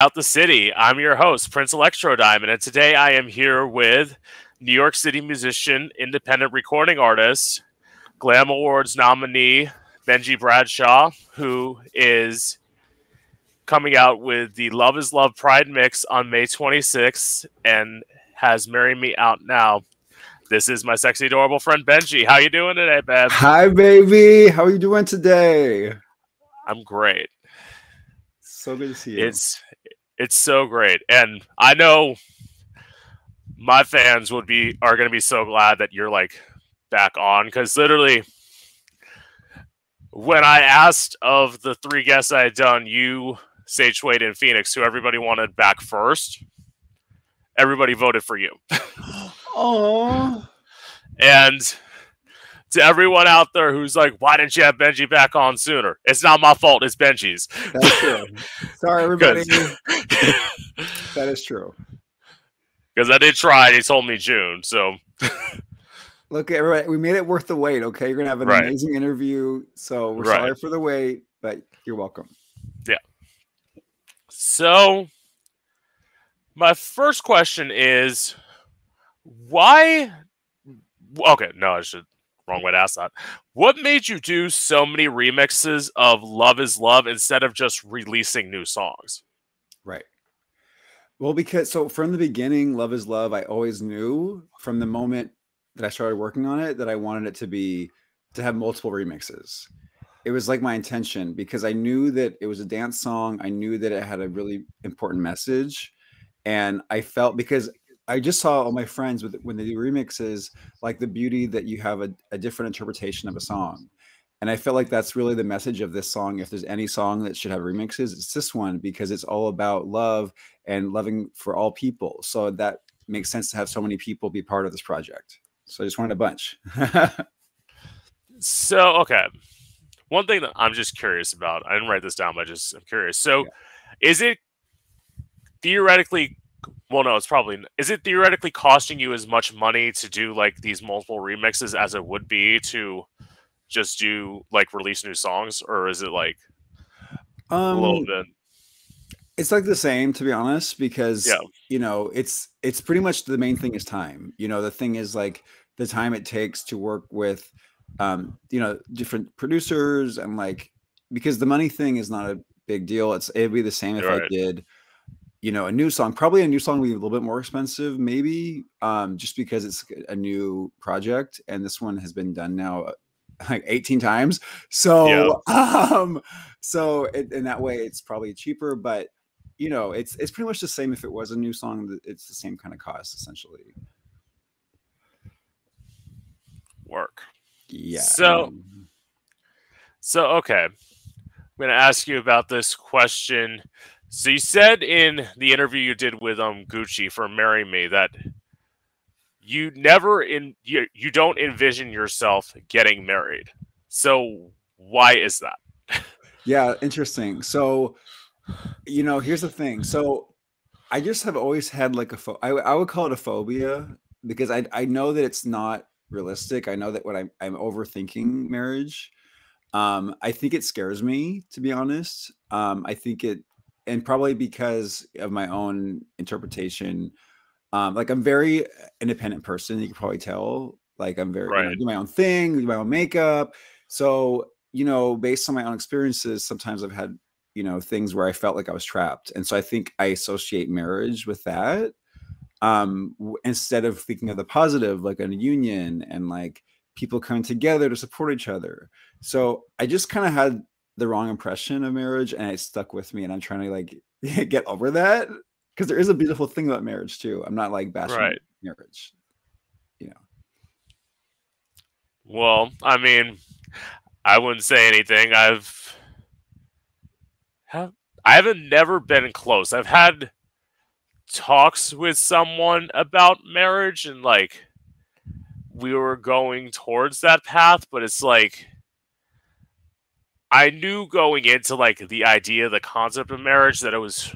out the city. I'm your host, Prince Electro Diamond, and today I am here with New York City musician, independent recording artist, Glam Awards nominee Benjy Bradshaw, who is coming out with the Love is Love Pride mix on May 26th and has Marry Me out now. This is my sexy, adorable friend Benjy. How you doing today, babe? Hi, baby. How are you doing today? I'm great. So good to see you. It's it's so great, and I know my fans would be are going to be so glad that you're like back on because literally when I asked of the three guests I had done, you, Sage Wade, and Phoenix, who everybody wanted back first, everybody voted for you. Oh, and to everyone out there who's like, why didn't you have Benjy back on sooner? It's not my fault. It's Benjy's. that's true. Sorry, everybody. that is true. Because I did try, and he told me June. So Look, everybody, we made it worth the wait. Okay, you're gonna have an Right. amazing interview. So we're Right. sorry for the wait, but you're welcome. Yeah. So, my first question is why? Okay, no, I should wrong way to ask that. What made you do so many remixes of Love is Love instead of just releasing new songs? Right. Well, because so from the beginning, Love is Love, I always knew from the moment that I started working on it that I wanted it to be to have multiple remixes. It was like my intention because I knew that it was a dance song. I knew that it had a really important message. And I felt because I just saw all my friends with when they do remixes, like the beauty that you have a, a different interpretation of a song. And I feel like that's really the message of this song. If there's any song that should have remixes, it's this one because it's all about love and loving for all people. So that makes sense to have so many people be part of this project. So I just wanted a bunch. So, okay. One thing that I'm just curious about, I didn't write this down, but I just I'm curious. So, is it theoretically well no it's probably is it theoretically costing you as much money to do like these multiple remixes as it would be to just do like release new songs or is it like a little um, bit it's like the same to be honest, because Yeah. you know, it's it's pretty much the main thing is time. You know, the thing is like the time it takes to work with um, you know, different producers and like because the money thing is not a big deal. It's it'd be the same if I did you know a new song probably a new song would be a little bit more expensive maybe um just because it's a new project and this one has been done now uh, like 18 times. So um so it, in that way it's probably cheaper but you know it's it's pretty much the same if it was a new song it's the same kind of cost essentially. Work. Yeah So- um, so okay. I'm going to ask you about this question so you said in the interview you did with um gucci for marry me that you never in you, you don't envision yourself getting married so why is that Yeah, interesting. So, you know, here's the thing. So, I just have always had like a pho- I, I would call it a phobia because I I know that it's not realistic. I know that when I'm I'm overthinking marriage, um, I think it scares me to be honest. Um, I think it, and probably because of my own interpretation. Um, like I'm very independent person. You can probably tell. Like I'm very you know, do my own thing, do my own makeup. So you know, based on my own experiences, sometimes I've had, you know, things where I felt like I was trapped. And so I think I associate marriage with that. Um, instead of thinking of the positive, like a union and like people coming together to support each other. So I just kind of had the wrong impression of marriage and it stuck with me. And I'm trying to like get over that because there is a beautiful thing about marriage too. I'm not like bashing Right. marriage. You know, Well, I mean, I wouldn't say anything. I've have I haven't never been close. I've had talks with someone about marriage and like we were going towards that path, but it's like I knew going into like the idea, the concept of marriage that it was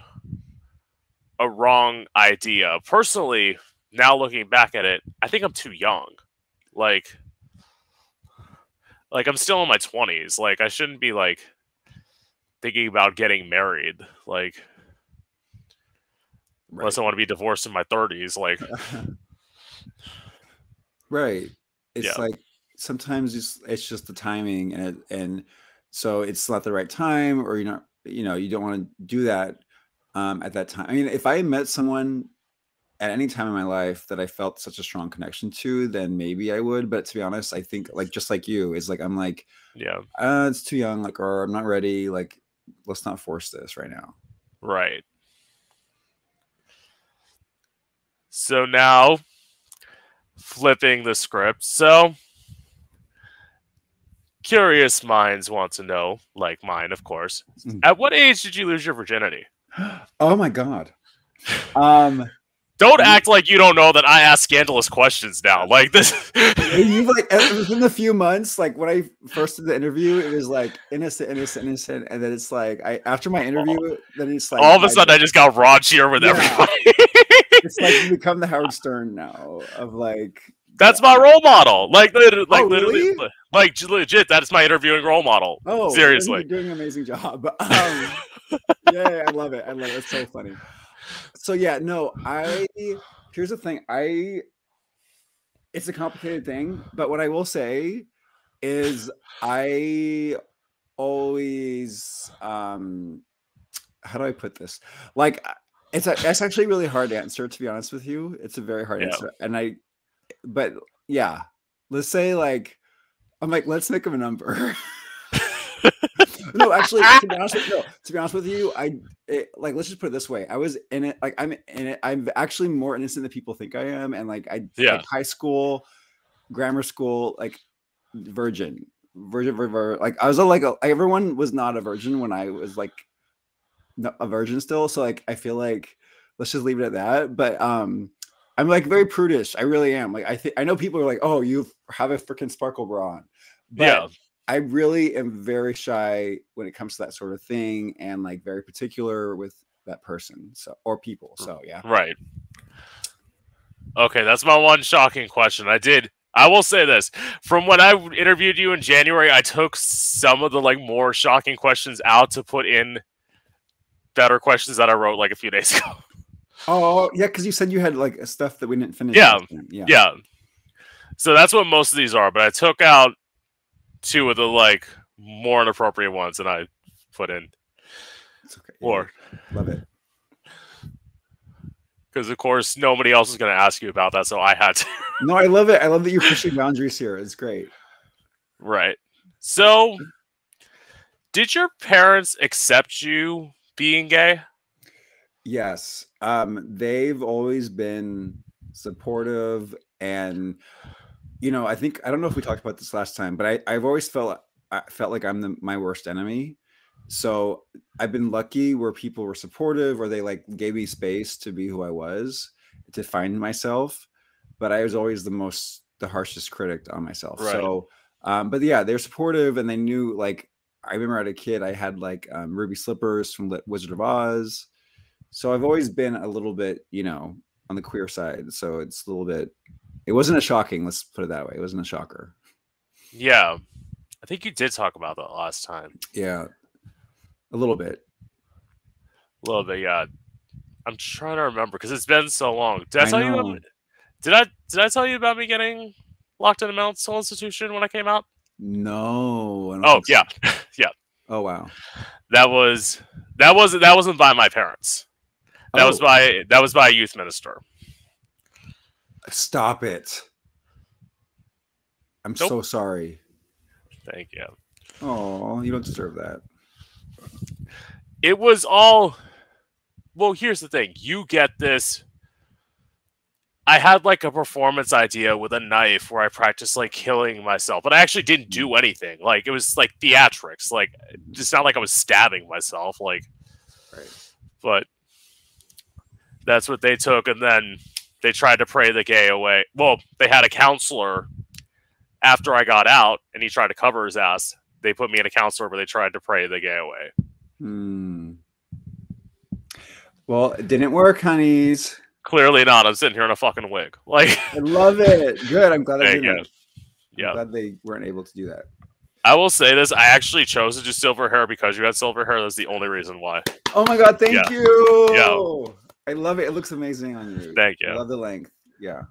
a wrong idea. Personally, now looking back at it, I think I'm too young. Like like I'm still in my 20s. Like I shouldn't be like thinking about getting married. Like unless I want to be divorced in my thirties. Like, right. It's Yeah. like sometimes it's it's just the timing and and so it's not the right time or you're not you know you don't want to do that um at that time. I mean, if I met someone at any time in my life that I felt such a strong connection to, then maybe I would. But to be honest, I think like just like you, is like I'm like, yeah, uh, it's too young, like or I'm not ready. Like, let's not force this right now. right. So now, flipping the script. So, curious minds want to know, like mine, of course. Mm. At what age did you lose your virginity? Oh my god. Um Don't act like you don't know that I ask scandalous questions now. Like this. you've like within a few months, like when I first did the interview, it was like innocent, innocent, innocent, and then it's like I after my interview, then it's like All of a I- sudden, I just got raunchier with Yeah. everybody. it's like you become the Howard Stern now of like That's my role model. Like, lit- like Oh, literally, really? like legit. That's my interviewing role model. oh seriously. you're doing an amazing job. Um, yeah, yeah, I love it. I love it. It's so funny. So yeah, no, I here's the thing. I it's a complicated thing, but what I will say is I always um how do I put this? Like it's a, it's actually really hard to answer to be honest with you. It's a very hard Yeah. answer. And I but yeah, let's say like I'm like, let's make him a number. no, actually, to be honest with no, to be honest with you, I it, like let's just put it this way. I was in it, like I'm in it. I'm actually more innocent than people think I am, and like I Yeah. like high school, grammar school, like virgin, virgin, vir- vir- like I was a, like a, everyone was not a virgin when I was like a virgin still. So like I feel like let's just leave it at that. But um, I'm like very prudish. I really am. Like I think I know people are like, oh, you have a freaking sparkle bra on. But yeah, I really am very shy when it comes to that sort of thing and like very particular with that person. So or people. So yeah. right. Okay, that's my one shocking question. I did. I will say this: from when I interviewed you in January, I took some of the like more shocking questions out to put in better questions that I wrote like a few days ago. Oh yeah, because you said you had like stuff that we didn't finish. Yeah. Yeah. yeah. So that's what most of these are, but I took out two of the like more inappropriate ones and I put in It's okay. More love it. because of course nobody else is going to ask you about that, so I had to. No, I love it. I love that you're pushing boundaries here. It's great. right. So, did your parents accept you being gay? Yes. Um, they've always been supportive and you know, I think I don't know if we talked about this last time, but I, I've always felt I felt like I'm the, my worst enemy. So I've been lucky where people were supportive or they like gave me space to be who I was, to find myself. But I was always the most the harshest critic on myself. Right. So um, but yeah, they're supportive and they knew like I remember as a kid I had like um, ruby slippers from Wizard of Oz. So I've always been a little bit, you know, on the queer side. So it's a little bit. It wasn't a shocking. Let's put it that way. It wasn't a shocker. Yeah. I think you did talk about that last time. Yeah, a little bit. A little bit, yeah. I'm trying to remember because it's been so long. Did I, I tell you about Did I did I tell you about me getting locked in a mental institution when I came out? No. Oh yeah, yeah. Oh wow. That was that wasn't that wasn't by my parents. That was Oh, by that was by a youth minister. Stop it. I'm Nope. so sorry. Thank you. Oh, you don't deserve that. It was all. Well, here's the thing. You get this. I had like a performance idea with a knife where I practiced like killing myself, but I actually didn't do mm. anything. Like it was like theatrics. Like it's not like I was stabbing myself. Like, Right. but that's what they took, and then they tried to pray the gay away. Well, they had a counselor after I got out, and he tried to cover his ass. They put me in a counselor, but they tried to pray the gay away. Hmm. Well, it didn't work, honeys. Clearly not. I'm sitting here in a fucking wig. Like, I love it. Good. I'm glad I didn't. go. Yeah. Glad they weren't able to do that. I will say this: I actually chose to do silver hair because you had silver hair. That's the only reason why. Oh my god, thank Yeah. you. Yeah. I love it. It looks amazing on you. Thank you. I love the length. Yeah.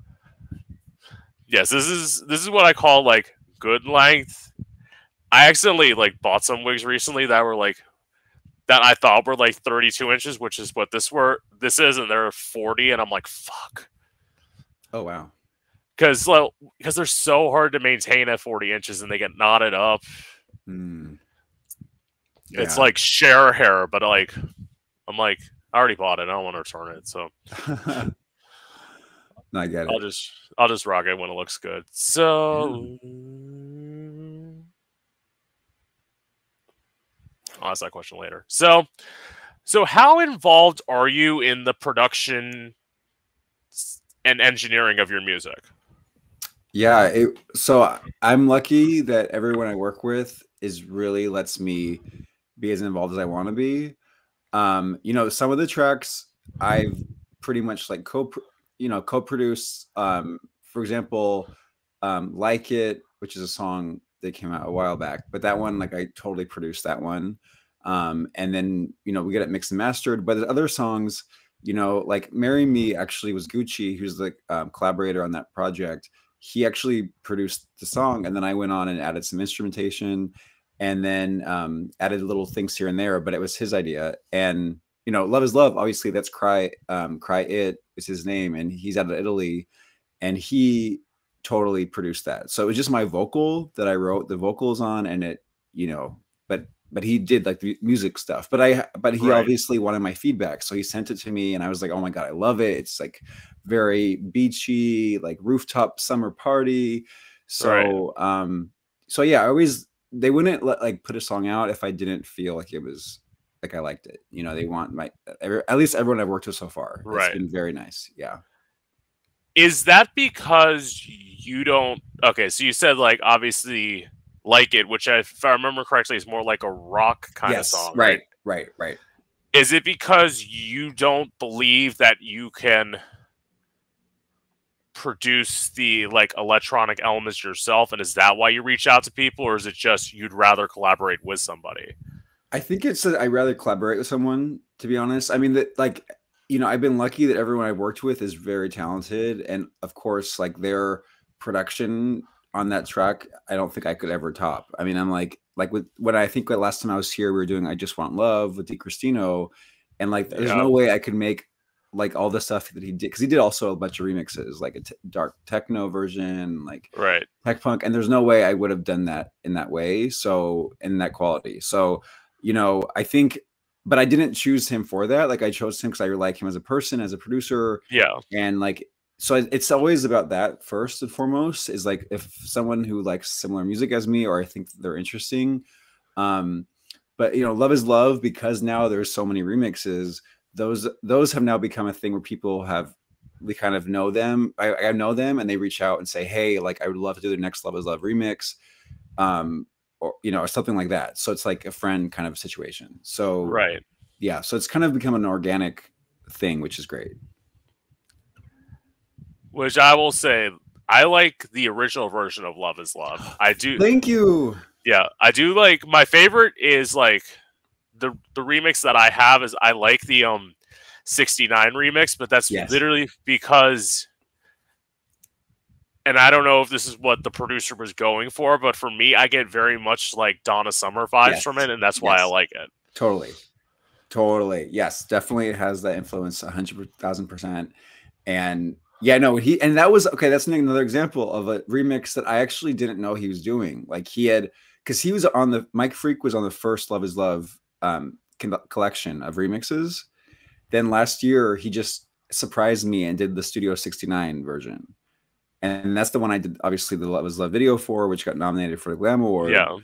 Yes, this is this is what I call like good length. I accidentally like bought some wigs recently that were like that I thought were like 32 inches, which is what this were this is, and they're 40, and I'm like, fuck. Oh wow. Because like, because they're so hard to maintain at 40 inches and they get knotted up. Hmm. It's like share hair, but like I'm like, I already bought it. I don't want to return it. So I get it. I'll just I'll just rock it when it looks good. So I'll ask that question later. So so how involved are you in the production and engineering of your music? Yeah. It, so I'm lucky that everyone I work with is really lets me be as involved as I want to be. Um, you know, some of the tracks I've pretty much like co, you know, co-produced. Um, for example, um, "Like It," which is a song that came out a while back, but that one, like, I totally produced that one. Um, and then you know we get it mixed and mastered. But the other songs, you know, like "Marry Me" actually was Gucci, who's the um, collaborator on that project. He actually produced the song, and then I went on and added some instrumentation and then um, added little things here and there. But it was his idea, and you know, "Love Is Love." Obviously, that's "Cry." Um, "Cry it is his name, and he's out of Italy, and he totally produced that. So it was just my vocal that I wrote the vocals on, and it, you know, but but he did like the music stuff. But I, but he Right. obviously wanted my feedback, so he sent it to me, and I was like, oh my god, I love it. It's like very beachy, like rooftop summer party. So um, so yeah, I always they wouldn't let, like put a song out if I didn't feel like it was like I liked it. You know, they want my every, at least everyone I've worked with so far. Right. It's been very nice. Yeah. Is that because you don't okay, so you said like obviously like it, which if I remember correctly is more like a rock kind of song. Right. Right. Right. Is it because you don't believe that you can produce the like electronic elements yourself and is that why you reach out to people or is it just you'd rather collaborate with somebody? I think it's that I rather collaborate with someone. To be honest, I mean that like you know I've been lucky that everyone I've worked with is very talented, and of course like their production on that track, I don't think I could ever top. I mean, I'm like like with when I think the last time I was here, we were doing "I Just Want Love" with Di Cristino, and like there's Yeah. no way I could make like all the stuff that he did because he did also a bunch of remixes, like a t- dark techno version, like Right. tech punk and there's no way i would have done that in that way so in that quality so you know i think but i didn't choose him for that like i chose him because i like him as a person as a producer Yeah. and like so it's always about that first and foremost is like if someone who likes similar music as me or i think they're interesting um but you know love is love because now there's so many remixes those those have now become a thing where people have we kind of know them. I, I know them and they reach out and say hey like i would love to do the next love is love remix um or you know or something like that. So it's like a friend kind of situation. So Right. yeah so it's kind of become an organic thing which is great. Which I will say I like the original version of Love is Love. I do thank you. Yeah, I do like my favorite is like the the remix that I have is I like the um 69 remix, but that's Yes. literally because and I don't know if this is what the producer was going for, but for me I get very much like Donna Summer vibes Yes. from it and that's why I like it. Totally. Totally. Yes, definitely it has that influence a hundred thousand percent. And yeah, no, he and that was okay. That's another example of a remix that I actually didn't know he was doing. Like he had because he was on the Mike Freak was on the first Love is Love um collection of remixes. Then last year he just surprised me and did the Studio 69 version. And that's the one I did obviously the Love is Love video for, which got nominated for the Glam Award Yeah.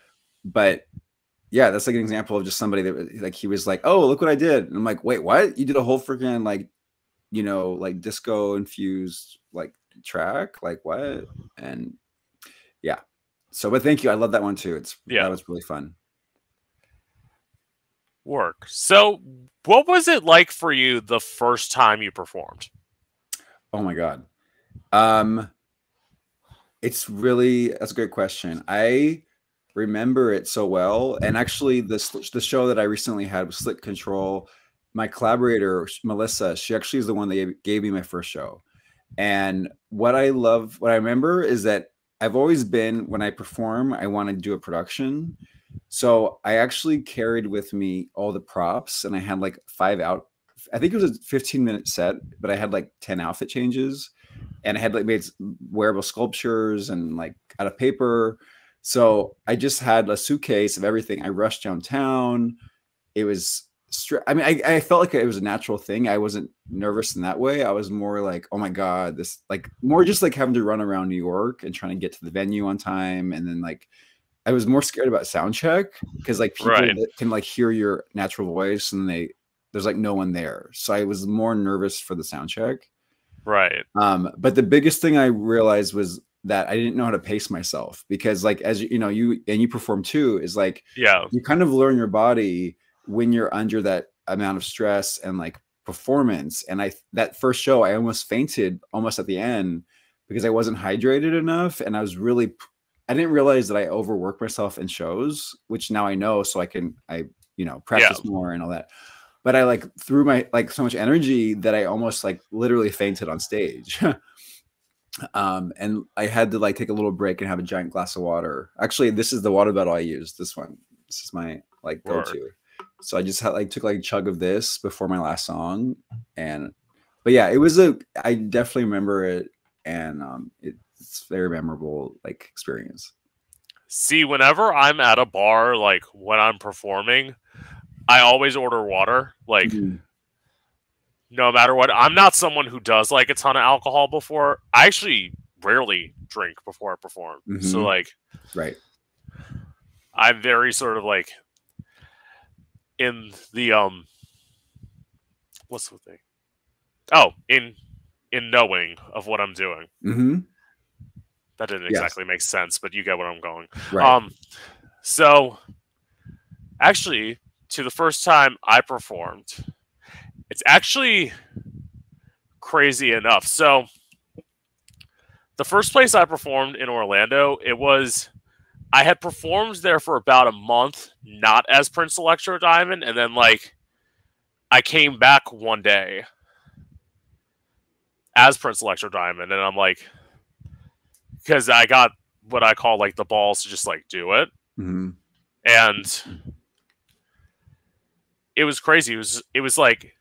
but yeah, that's like an example of just somebody that was- like he was like, "Oh, look what I did," and I'm like, "Wait, what? You did a whole freaking like, you know, like disco infused like track, like what?" And yeah, so but thank you, I love that one too. It's Yeah. that was really fun. Work. So, what was it like for you the first time you performed? Oh my god, um, it's really that's a great question. I remember it so well, and actually, this the show that I recently had was Slick Control. my collaborator Melissa, she actually is the one that gave, gave me my first show. And what I love, what I remember is that I've always been when I perform, I want to do a production. So I actually carried with me all the props and I had like five out I think it was a 15 minute set, but I had like 10 outfit changes and I had like made wearable sculptures and like out of paper. So I just had a suitcase of everything. I rushed downtown. It was I mean, I, I felt like it was a natural thing. I wasn't nervous in that way. I was more like, oh my God, this like more just like having to run around New York and trying to get to the venue on time. And then like I was more scared about sound check because like people Right. can like hear your natural voice and they there's like no one there. So I was more nervous for the sound check. Right. Um, but the biggest thing I realized was that I didn't know how to pace myself because like as you you know, you and you perform too, is like Yeah. you kind of learn your body when you're under that amount of stress and like performance and i that first show i almost fainted almost at the end because i wasn't hydrated enough and i was really i didn't realize that i overworked myself in shows which now i know so i can i you know practice more and all that. But i like threw my like so much energy that i almost like literally fainted on stage. Um and i had to like take a little break and have a giant glass of water. Actually this is the water bottle i use this one. This is my like go-to. So i just had like took like a chug of this before my last song and but yeah it was a i definitely remember it and um it's very memorable like experience See, whenever I'm at a bar, like when I'm performing, I always order water. Like, Mhm. no matter what. I'm not someone who does like a ton of alcohol before. I actually rarely drink before I perform. So, Mhm. like, right I'm very sort of like in the um what's the thing? Oh, in in knowing of what I'm doing. hmm That didn't Yes. exactly make sense, but you get what I'm going. right Um so actually to the first time I performed, it's actually crazy enough. So the first place I performed in Orlando, it was I had performed there for about a month, not as Prince Electro Diamond, and then like I came back one day as Prince Electro Diamond, and I'm like, because I got what I call like the balls to just like do it, hmm and it was crazy. It was it was like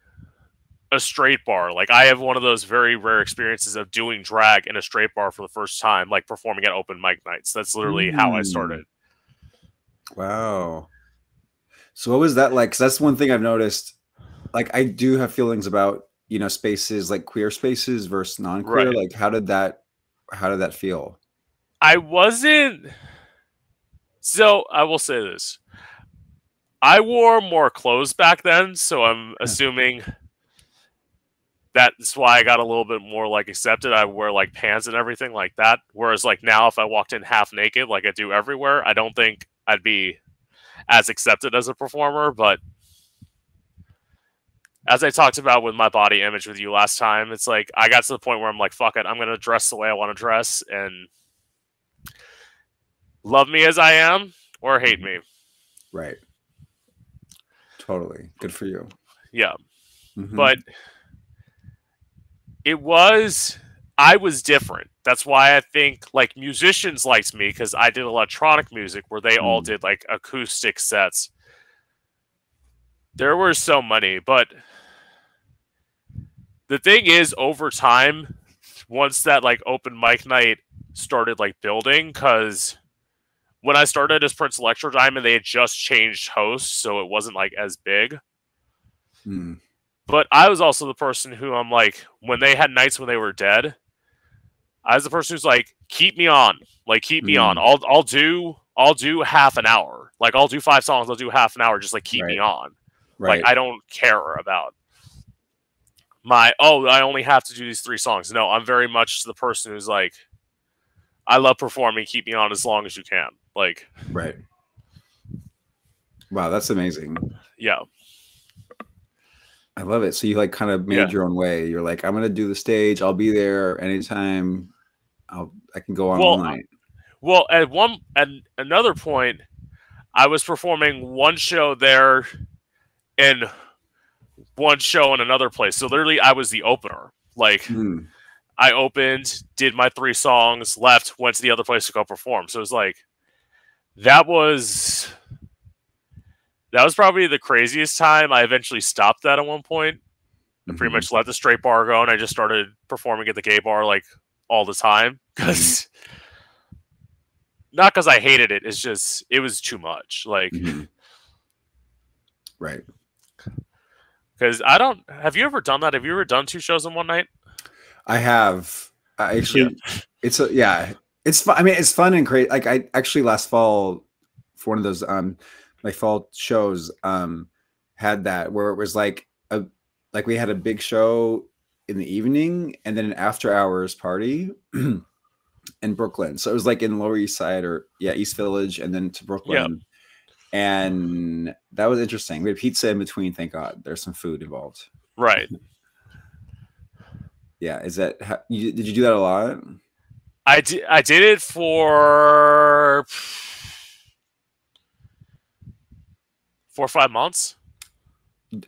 a straight bar. Like I have one of those very rare experiences of doing drag in a straight bar for the first time, like performing at open mic nights. That's literally how I Mm. started. Wow. So what was that like? Because that's one thing I've noticed. Like I do have feelings about you know spaces like queer spaces versus non-queer. Right. Like how did that how did that feel? I wasn't. So I will say this: I wore more clothes back then, so I'm assuming that's why I got a little bit more like accepted. I wear like pants and everything like that. Whereas like now, if I walked in half naked, like I do everywhere, I don't think I'd be as accepted as a performer. But as I talked about with my body image with you last time, it's like I got to the point where I'm like, fuck it, I'm gonna dress the way I want to dress and love me as I am or hate me. Right. Totally. Good for you. Yeah. Mhm. But it was I was different. That's why I think like musicians liked me because I did electronic music where they all Mm. did like acoustic sets. There were so many, but the thing is over time, once that like open mic night started like building, because when I started as Prince Electro Diamond, they had just changed hosts, so it wasn't like as big. Mm. But I was also the person who I'm like, when they had nights when they were dead, I was the person who's like, keep me on, like keep me on. Mm. I'll I'll do I'll do half an hour, like I'll do five songs, I'll do half an hour, just like keep me on. Right. Like I don't care about my oh I only have to do these three songs. No, I'm very much the person who's like, I love performing. Keep me on as long as you can. Like right. Wow, that's amazing. yeah, I love it. So you like kind of made Yeah. your own way. You're like, I'm gonna do the stage. I'll be there anytime. I'll I can go on all Well, night. Well, at one at another point, I was performing one show there, and one show in another place. So literally, I was the opener. Like Mm. I opened, did my three songs, left, went to the other place to go perform. So it was like that was that was probably the craziest time. I eventually stopped that at one point. I pretty Mhm. much let the straight bar go, and I just started performing at the gay bar like all the time because not because I hated it. It's just it was too much. Like Mhm. Right. Because I don't. Have you ever done that? Have you ever done two shows in one night? I have. I actually, it's a, yeah, it's fun. I mean, it's fun and great. Like I actually last fall for one of those um my fall shows um had that where it was like a like we had a big show in the evening and then an after hours party in Brooklyn. So it was like in Lower East Side or yeah East Village and then to Brooklyn. And that was interesting. We had pizza in between. Thank God. There's some food involved. Right. Yeah. Is that how, you, did you do that a lot? I did. I did it for four or five months.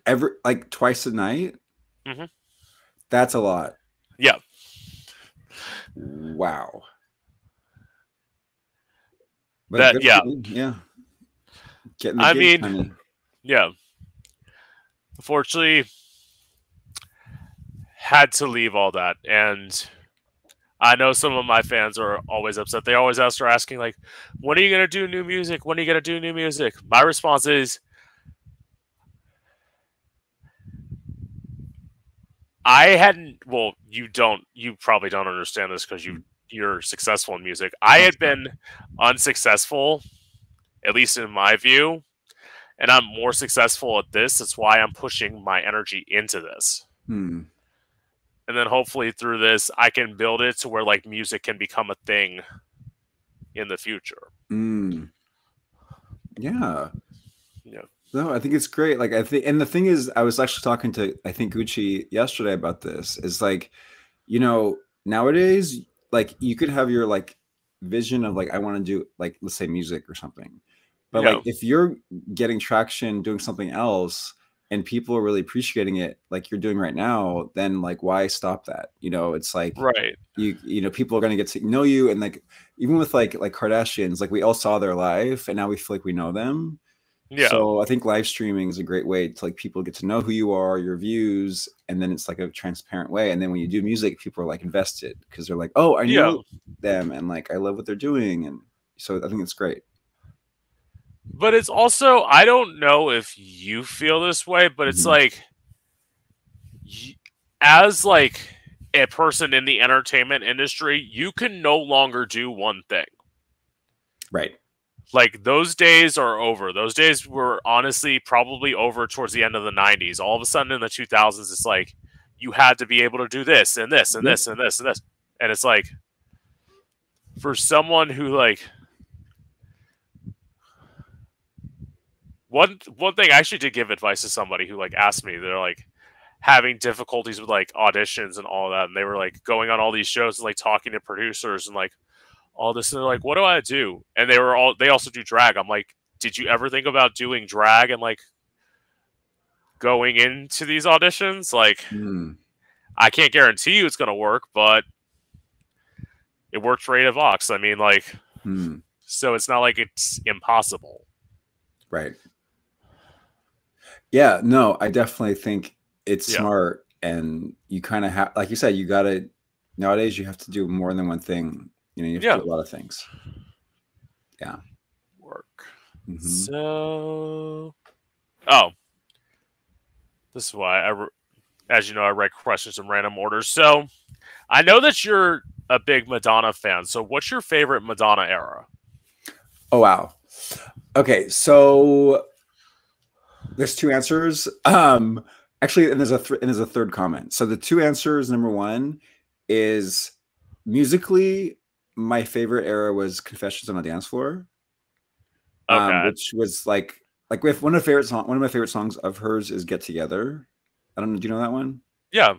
every like twice a night Mhm. that's a lot Yeah. wow But That- yeah. you, yeah Getting the I mean-. Yeah. Unfortunately, had to leave all that, and I know some of my fans are always upset. They always ask, are asking like, "When are you gonna do new music? When are you gonna do new music?" My response is, I hadn't. Well, you don't. You probably don't understand this because you you're successful in music. I had been unsuccessful, at least in my view, and I'm more successful at this. That's why I'm pushing my energy into this. Hmm. And then hopefully through this, I can build it to where like music can become a thing in the future. Mm. yeah Yeah. no i think it's great like i think and the thing is i was actually talking to i think gucci yesterday about this is like you know nowadays like you could have your like vision of like i want to do like let's say music or something but Yeah. like if you're getting traction doing something else and people are really appreciating it like you're doing right now then like why stop that you know it's like Right. you you know people are going to get to know you and like even with like like kardashians like we all saw their life and now we feel like we know them Yeah. so i think live streaming is a great way to like people get to know who you are your views and then it's like a transparent way and then when you do music people are like invested because they're like oh i know them and like i love what they're doing and so i think it's great But it's also I don't know if you feel this way, but it's Mhm. like as like a person in the entertainment industry, you can no longer do one thing. right Like those days are over. Those days were honestly probably over towards the end of the 90s. All of a sudden in the 2000s it's like you had to be able to do this and this and Yep. this and this and this. And it's like for someone who like one one thing I actually did give advice to somebody who like asked me they're like having difficulties with like auditions and all that and they were like going on all these shows and like talking to producers and like all this and they're like what do I do? And they were all they also do drag. I'm like did you ever think about doing drag and like going into these auditions? Like Hmm. I can't guarantee you it's going to work but it worked for Ada Vox I mean like Hmm. so it's not like it's impossible. Right yeah no i definitely think it's Yeah. smart and you kind of have like you said you gotta nowadays you have to do more than one thing you know you have Yeah. to do a lot of things Yeah. work Mhm. So, oh, this is why I, as you know, I write questions in random order. So, I know that you're a big Madonna fan. So, what's your favorite Madonna era? Oh wow. Okay, so there's two answers. Um actually and there's a th- and there's a third comment. So the two answers number 1 is musically my favorite era was Confessions on the Dance Floor. Okay, Um, which was like like with one of my favorite song one of my favorite songs of hers is Get Together. I don't know, do you know that one? yeah,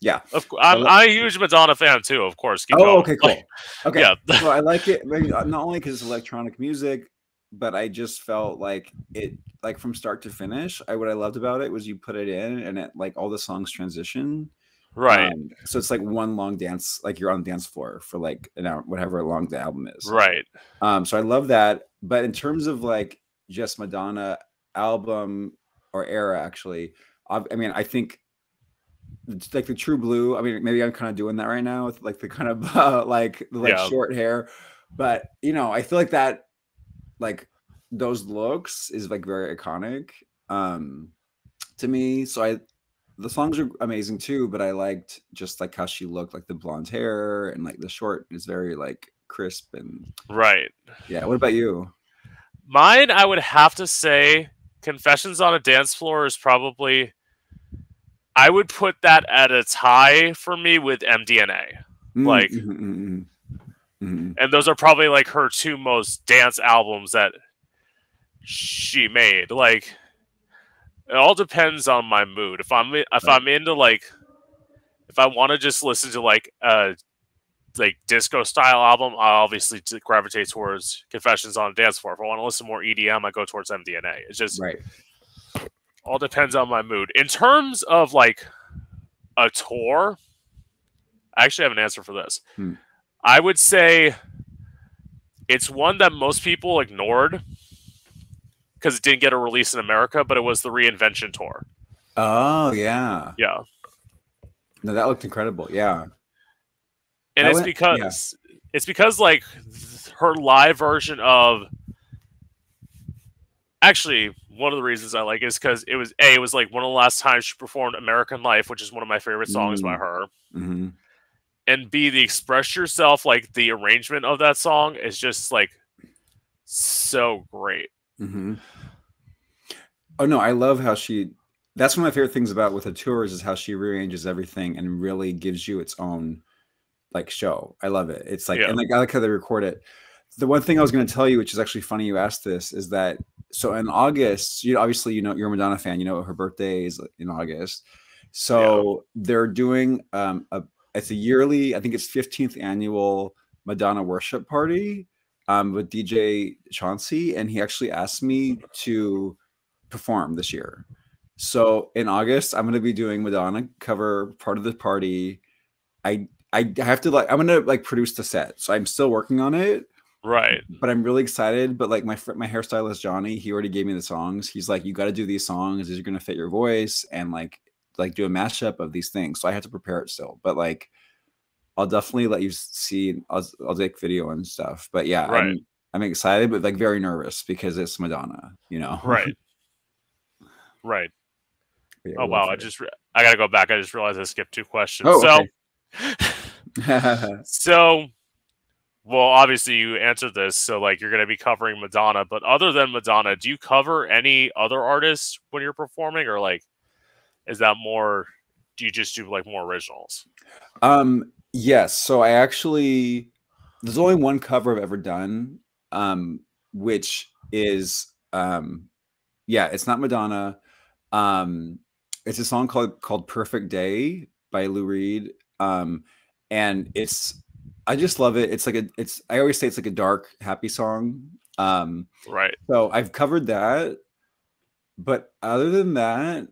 Yeah. of course. I'm, I'm a huge Madonna fan too. Of course. Keep Oh, going. okay, cool. Okay. Yeah, so I like it not only because it's electronic music, but I just felt like it like from start to finish. I what I loved about it was you put it in and it like all the songs transition. Right. Um, so it's like one long dance, like you're on the dance floor for like an hour, whatever long the album is. right. Um, so I love that. But in terms of like just Madonna album or era, actually, I, I mean, I think it's like the True Blue. I mean, maybe I'm kind of doing that right now with like the kind of uh, like the like Yeah. short hair, but you know, I feel like that, like those looks is like very iconic um to me. So I, the songs are amazing too, but I liked just like how she looked, like the blonde hair and like the short is very like crisp and Right. yeah. What about you? Mine, I would have to say, Confessions on a Dance Floor is probably. I would put that at a tie for me with MDNA. Mm, Like- mhm, mhm, mhm. Mhm. And those are probably like her two most dance albums that she made. Like, it all depends on my mood. If I'm if I'm into like, if I want to just listen to like a like disco style album, I obviously gravitate towards Confessions on a Dance Floor. If I want to listen more EDM, I go towards MDNA. It's just right. all depends on my mood. In terms of like a tour, I actually have an answer for this. Hmm. I would say it's one that most people ignored because it didn't get a release in America, but it was the reinvention tour. Oh yeah. Yeah. No, that looked incredible. Yeah. And it's went- because it's because like th- her live version of actually one of the reasons I like it is because it was a it was like one of the last times she performed American Life, which is one of my favorite songs by Mm. her. hmm and B the express yourself like the arrangement of that song is just like so great. hmm Oh no, I love how she. That's one of my favorite things about with the tours is how she rearranges everything and really gives you its own like show. I love it. It's like Yeah. and like I like how they record it. The one thing I was going to tell you, which is actually funny you asked this, is that so in August, you obviously you know you're a Madonna fan. You know her birthday is in August, so they're doing um a it's a yearly. I think it's 15th annual Madonna worship party um with DJ Chauncey, and he actually asked me to perform this year. So in August, I'm going to be doing Madonna cover part of the party. I I have to like I'm going to like produce the set. So I'm still working on it, Right. but I'm really excited. But like my my hairstylist Johnny, he already gave me the songs. He's like, you got to do these songs. These are going to fit your voice and like like do a mashup of these things. So I have to prepare it still. But like I'll definitely let you see. I'll I'll take video and stuff. But yeah, Right. I'm I'm excited, but like very nervous because it's Madonna. You know. Right. right. Yeah, Oh wow, I just I got to go back. I just realized I skipped two questions. Oh, so okay. so well, obviously you answered this, so like you're going to be covering Madonna, but other than Madonna, do you cover any other artists when you're performing or like is that more do you just do like more originals? um, yes. So I actually there's only one cover I've ever done, um, which is um, yeah, it's not Madonna. Um, it's a song called called Perfect Day by Lou Reed. Um, and it's I just love it. It's like a it's I always say it's like a dark, happy song. Um, Right. So I've covered that, but other than that,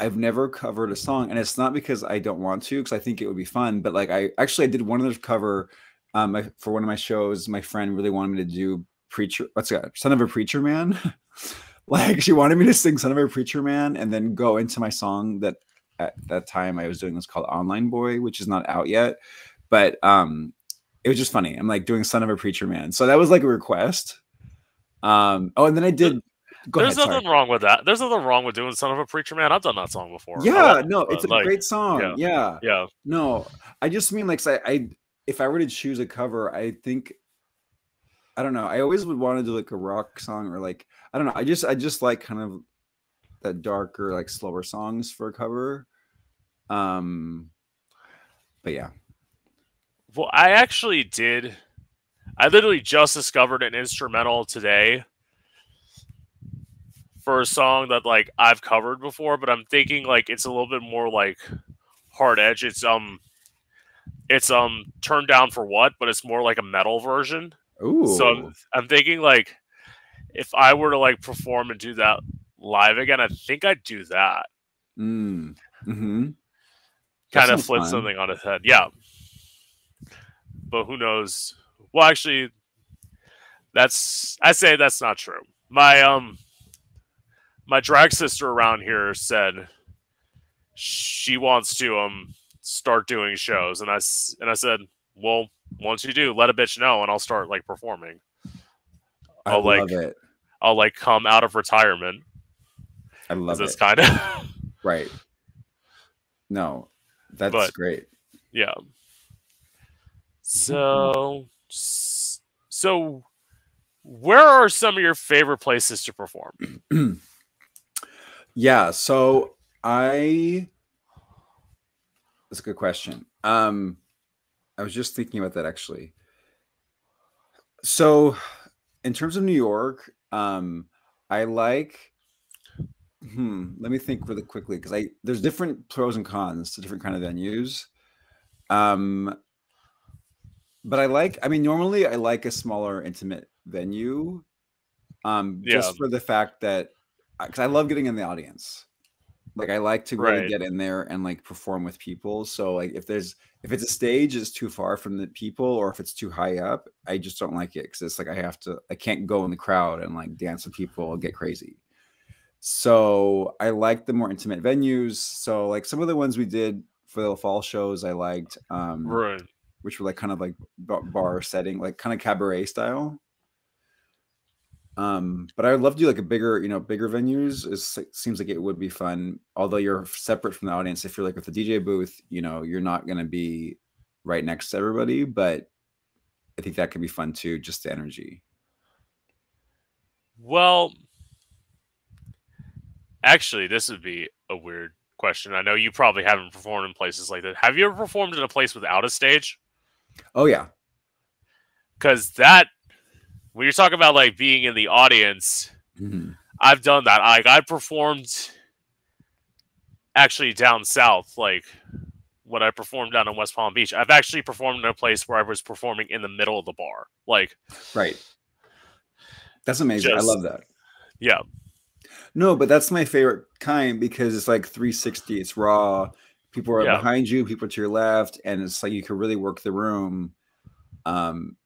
I've never covered a song, and it's not because I don't want to, because I think it would be fun. But like I actually I did one of other cover, um, I- for one of my shows. My friend really wanted me to do preacher. What's that? Son of a preacher man. like she wanted me to sing "Son of a Preacher Man" and then go into my song that at that time I was doing was called "Online Boy," which is not out yet, but um, it was just funny. I'm like doing "Son of a Preacher Man," so that was like a request. Um. Oh, and then I did. Go There's ahead. nothing Sorry. wrong with that. There's nothing wrong with doing "Son of a Preacher Man." I've done that song before. Yeah. it, No, it's a like, great song. yeah. Yeah. Yeah. No, I just mean like I, I if I were to choose a cover, I think I don't know. I always would want to do like a rock song or like I don't know. I just I just like kind of that darker, like slower songs for a cover. Um but yeah. Well, I actually did. I literally just discovered an instrumental today for a song that like I've covered before, but I'm thinking like it's a little bit more like hard edge. It's um it's um turned down for what, but it's more like a metal version. Ooh. So I'm, I'm thinking like if I were to like perform and do that live again, I think I'd do that. Mm. hmm Kind of flip something on its head. Yeah. But who knows? Well, actually, that's I say that's not true. My um my drag sister around here said she wants to um start doing shows and I and I said, "Well, once you do, let a bitch know and I'll start like performing." I I'll like it. I'll like come out of retirement. I love this it. kind of right. No, that's but, great. Yeah. So, so where are some of your favorite places to perform? yeah, so I that's a good question. Um I was just thinking about that actually. So in terms of New York, um I like hmm, let me think really quickly because I there's different pros and cons to different kind of venues. Um but I like I mean normally I like a smaller intimate venue um yeah. just for the fact that because I love getting in the audience. Like I like to really right. get in there and like perform with people. So like if there's if it's a stage is too far from the people or if it's too high up, I just don't like it because it's like I have to I can't go in the crowd and like dance with people and get crazy. So I like the more intimate venues. So like some of the ones we did for the fall shows I liked um right which were like kind of like bar setting, like kind of cabaret style. Um, but I would love to do like a bigger, you know, bigger venues. It seems like it would be fun. Although you're separate from the audience. If you're like with the DJ booth, you know, you're not going to be right next to everybody. But I think that could be fun too, just the energy. Well, actually, this would be a weird question. I know you probably haven't performed in places like that. Have you ever performed in a place without a stage? Oh yeah. Because that when you're talking about like being in the audience, mm-hmm. I've done that. Like I performed actually down south, like when I performed down in West Palm Beach. I've actually performed in a place where I was performing in the middle of the bar. Like Right. That's amazing. Just, I love that. Yeah. No, but that's my favorite kind because it's like 360. It's raw. People are yeah. behind you, people to your left, and it's like you can really work the room. Um,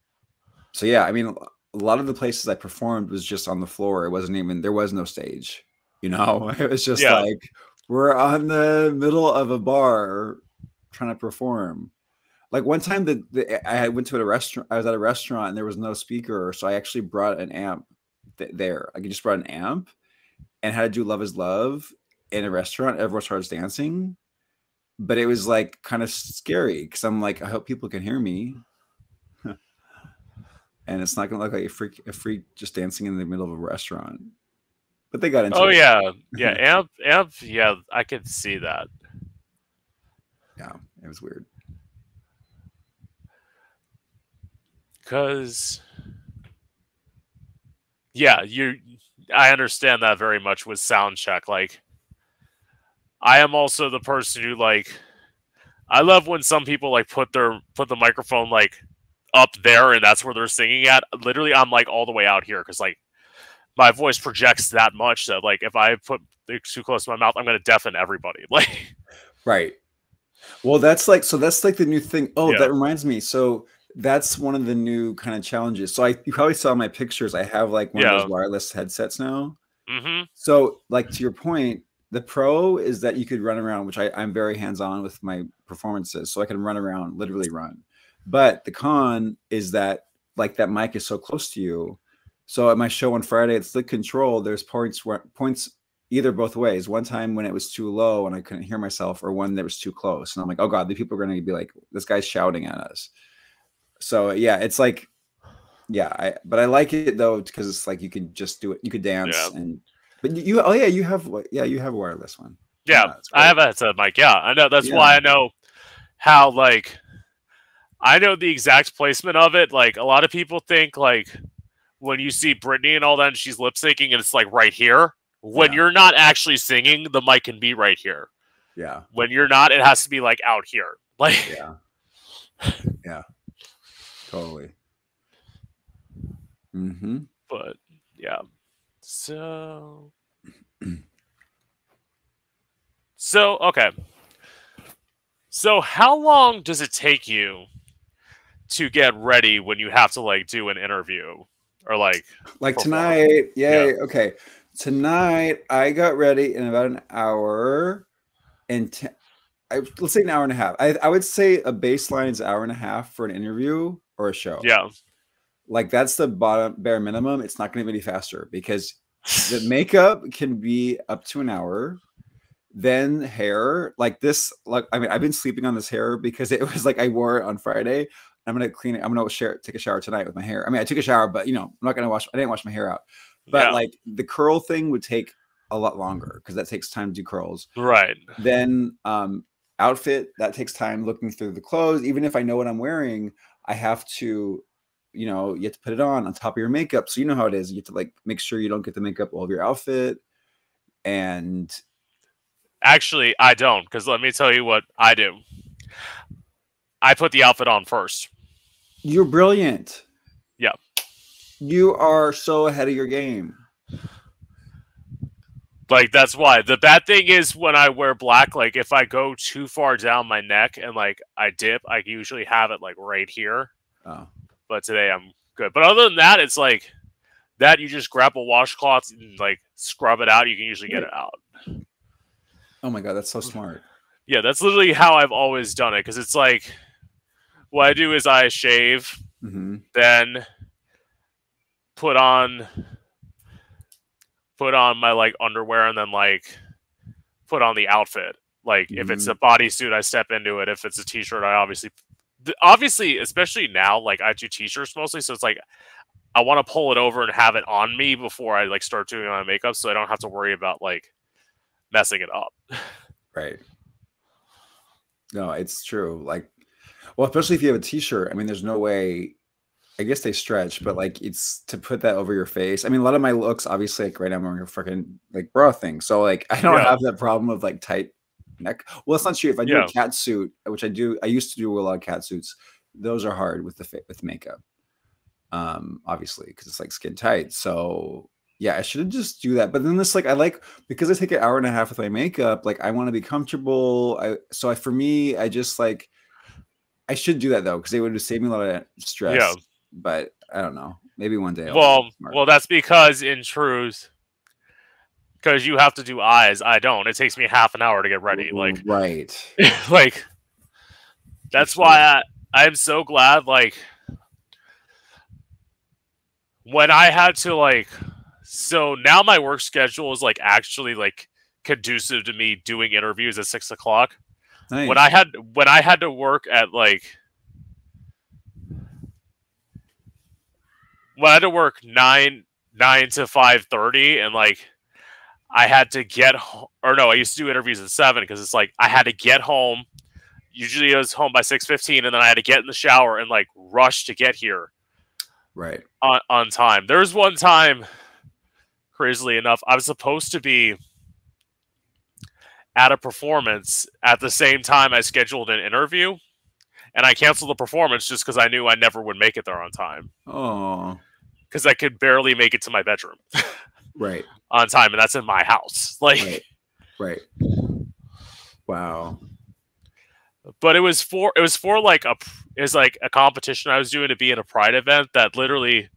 so yeah, I mean, a lot of the places I performed was just on the floor. It wasn't even there was no stage. You know, it was just yeah. like we're on the middle of a bar trying to perform. Like one time that I went to a restaurant, I was at a restaurant and there was no speaker, so I actually brought an amp th- there. Like I just brought an amp and had to do "Love Is Love" in a restaurant. Everyone starts dancing, but it was like kind of scary because I'm like, I hope people can hear me. And it's not gonna look like a freak a freak just dancing in the middle of a restaurant. But they got into Oh it. yeah. Yeah, amp amp, yeah, I could see that. Yeah, it was weird. Cause yeah, you I understand that very much with sound check. Like I am also the person who like I love when some people like put their put the microphone like up there and that's where they're singing at. Literally, I'm like all the way out here because like my voice projects that much that like if I put it too close to my mouth, I'm gonna deafen everybody. Like, right. Well, that's like so. That's like the new thing. Oh, yeah. that reminds me. So that's one of the new kind of challenges. So I you probably saw my pictures. I have like one yeah. of those wireless headsets now. Mm-hmm. So like to your point, the pro is that you could run around, which I, I'm very hands on with my performances. So I can run around, literally run. But the con is that like that mic is so close to you. So at my show on Friday, it's the control. There's points where points either both ways. One time when it was too low and I couldn't hear myself, or one that was too close. And I'm like, oh God, the people are going to be like, this guy's shouting at us. So yeah, it's like, yeah, I but I like it though because it's like you can just do it. You could dance yeah. and but you, oh yeah, you have yeah, you have a wireless one. Yeah, yeah I have a headset mic. Yeah, I know. That's yeah. why I know how like I know the exact placement of it. Like a lot of people think like when you see Britney and all that, and she's lip syncing, and it's like right here. When yeah. you're not actually singing, the mic can be right here. Yeah. When you're not, it has to be like out here. Like yeah, yeah, totally. Hmm. But yeah. So. so okay. So how long does it take you to get ready when you have to like do an interview or like like tonight? Yay. Yeah. Okay. Tonight I got ready in about an hour and te- I, let's say an hour and a half. I, I would say a baseline is hour and a half for an interview or a show. Yeah. Like that's the bottom bare minimum. It's not going to be any faster because the makeup can be up to an hour. Then hair, like this, like I mean, I've been sleeping on this hair because it was like I wore it on Friday. I'm gonna clean it. I'm gonna share, take a shower tonight with my hair. I mean, I took a shower, but you know, I'm not gonna wash. I didn't wash my hair out. But Yeah. like the curl thing would take a lot longer because that takes time to do curls. Right. Then um outfit that takes time looking through the clothes. Even if I know what I'm wearing, I have to, you know, you have to put it on on top of your makeup. So you know how it is. You have to like make sure you don't get the makeup all over your outfit. And Actually, I don't, because let me tell you what I do. I put the outfit on first. You're brilliant. Yeah. You are so ahead of your game. Like that's why. The bad thing is when I wear black, like if I go too far down my neck and like I dip, I usually have it like right here. Oh. But today I'm good. But other than that, it's like that you just grab a washcloth and like scrub it out. You can usually get it out. Oh my god, that's so smart. Yeah, that's literally how I've always done it. Because it's like what I do is I shave, hmm then put on put on my like underwear and then like put on the outfit. Like if it's a bodysuit i step into it. If it's a t-shirt i obviously obviously especially now like i do t-shirts mostly so it's like i want to pull it over and have it on me before i like start doing my makeup so i don't have to worry about like messing it up. Right. No, it's true. Like, well, especially if you have a t-shirt. I mean, there's no way. I guess they stretch, but like it's to put that over your face. I mean, a lot of my looks, obviously, like right now I'm wearing a freaking like bra thing, so like I don't Yeah. have that problem of like tight neck. Well, it's not true. If I do Yeah. a cat suit, which I do, I used to do a lot of cat suits. Those are hard with the fa- with makeup, um, obviously, because it's like skin tight. So yeah, I should have just do that. But then this like I like because I take an hour and a half with my makeup, like I want to be comfortable. I so I for me, I just like I should do that though, because it would save me a lot of stress. Yeah. But I don't know. Maybe one day. I'll well well that's because in truth because you have to do eyes i don't it takes me half an hour to get ready like right. like that's why I, i'm so glad like when i had to like so now my work schedule is like actually like conducive to me doing interviews at six o'clock Nice. when i had when i had to work at like when i had to work nine nine to five thirty and like i had to get or no i used to do interviews at seven because it's like i had to get home usually i was home by 6.15 and then i had to get in the shower and like rush to get here right. on, on time there was one time crazily enough i was supposed to be at a performance at the same time i scheduled an interview and i canceled the performance just because i knew i never would make it there on time Oh, because i could barely make it to my bedroom right. on time and that's in my house like Right. Right. Wow. but it was for it was for like a it was like a competition I was doing to be in a pride event that literally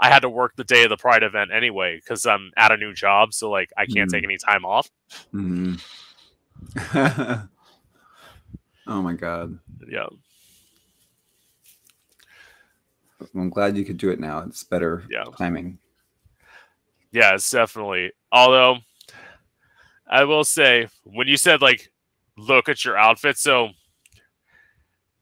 I had to work the day of the pride event anyway because I'm at a new job so like I can't take any time off. hmm oh my god. Yeah, I'm glad you could do it now. It's better Yeah. timing. yeah, it's definitely. Although I will say when you said like look at your outfit, so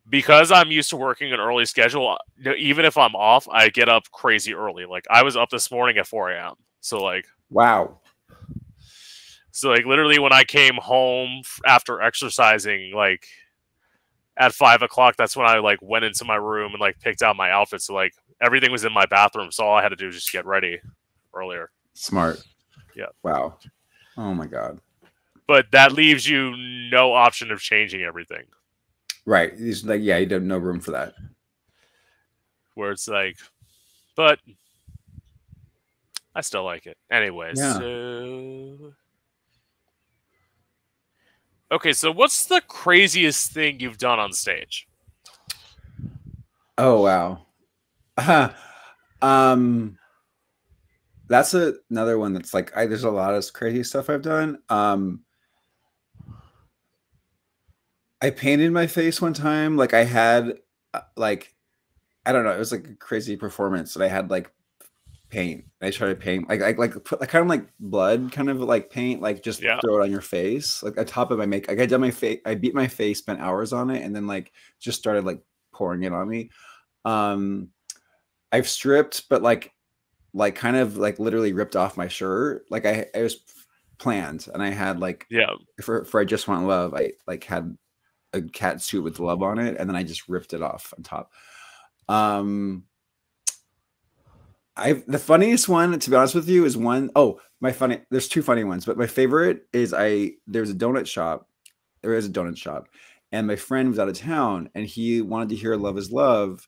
because I'm used to working an early schedule, even if I'm off, I get up crazy early. Like I was up this morning at 4 a.m. So like Wow. So like literally when I came home after exercising, like at five o'clock, that's when I like went into my room and like picked out my outfit. So like everything was in my bathroom, so all I had to do was just get ready earlier. Smart. Yeah. Wow. Oh my god. But that leaves you no option of changing everything. Right. It's like yeah, you have no room for that. Where it's like, but I still like it. Anyways, Yeah. so okay. So, what's the craziest thing you've done on stage? Oh wow. um that's a, another one that's like I there's a lot of crazy stuff I've done. Um I painted my face one time like I had uh, like I don't know, it was like a crazy performance and I had like paint. I tried to paint like like like put like kind of like blood kind of like paint like just Yeah. throw it on your face like on top of my make like I did my face I beat my face spent hours on it and then like just started like pouring it on me um i've stripped but like like kind of like literally ripped off my shirt like i it was planned and i had like Yeah, for for i just want love i like had a cat suit with love on it and then i just ripped it off on top um i the funniest one to be honest with you is one oh my funny there's two funny ones but my favorite is i there's a donut shop there is a donut shop and my friend was out of town and he wanted to hear love is love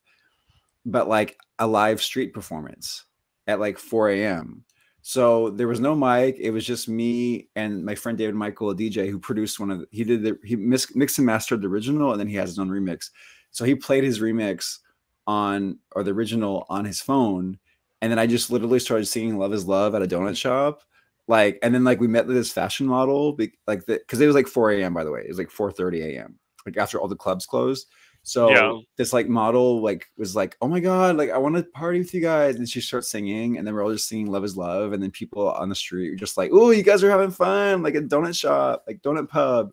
but like a live street performance at like 4 a.m so there was no mic it was just me and my friend david michael a dj who produced one of the, he did the he mis- mixed and mastered the original and then he has his own remix. So he played his remix on or the original on his phone and then i just literally started singing love is love at a donut shop like and then like we met this fashion model like because it was like 4 a.m by the way it was like 4:30 a.m like after all the clubs closed. So Yeah. this like model like was like oh my god like i want to party with you guys and she starts singing and then we're all just singing love is love and then people on the street were just like oh you guys are having fun like a donut shop like donut pub.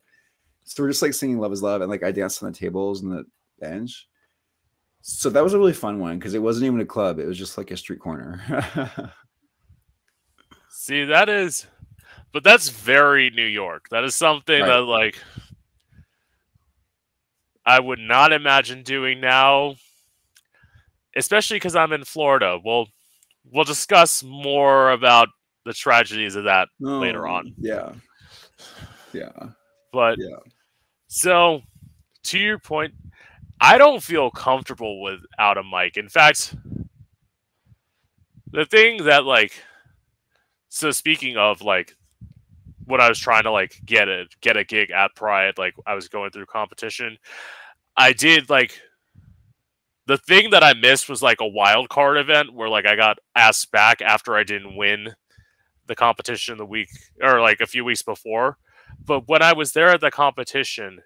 So we're just like singing love is love and like i danced on the tables and the bench so that was a really fun one because it wasn't even a club it was just like a street corner see, that is, but that's very New York. That is something Right. that like I would not imagine doing now, especially because I'm in Florida. We'll we'll discuss more about the tragedies of that oh, later Oh, on. yeah yeah But Yeah. so to your point, I don't feel comfortable without a mic. In fact, the thing that like so speaking of like when I was trying to like get a get a gig at Pride, like I was going through competition, I did like the thing that I missed was like a wild card event where like I got asked back after I didn't win the competition the week or like a few weeks before. But when I was there at the competition,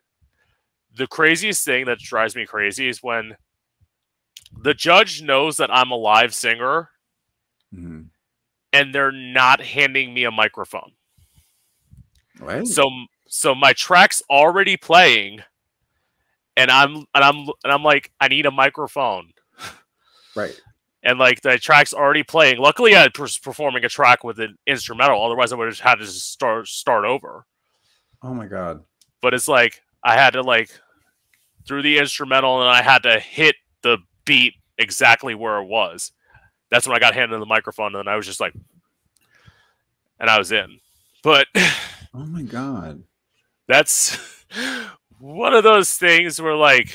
the craziest thing that drives me crazy is when the judge knows that I'm a live singer Mhm. and they're not handing me a microphone. What? So so my track's already playing and I'm and I'm and I'm like I need a microphone. right And like the track's already playing. Luckily I was performing a track with an instrumental otherwise I would have had to start start over. oh my god but it's like I had to like through the instrumental and I had to hit the beat exactly where it was. That's when I got handed the microphone and I was just like and I was in. But oh my god that's one of those things where like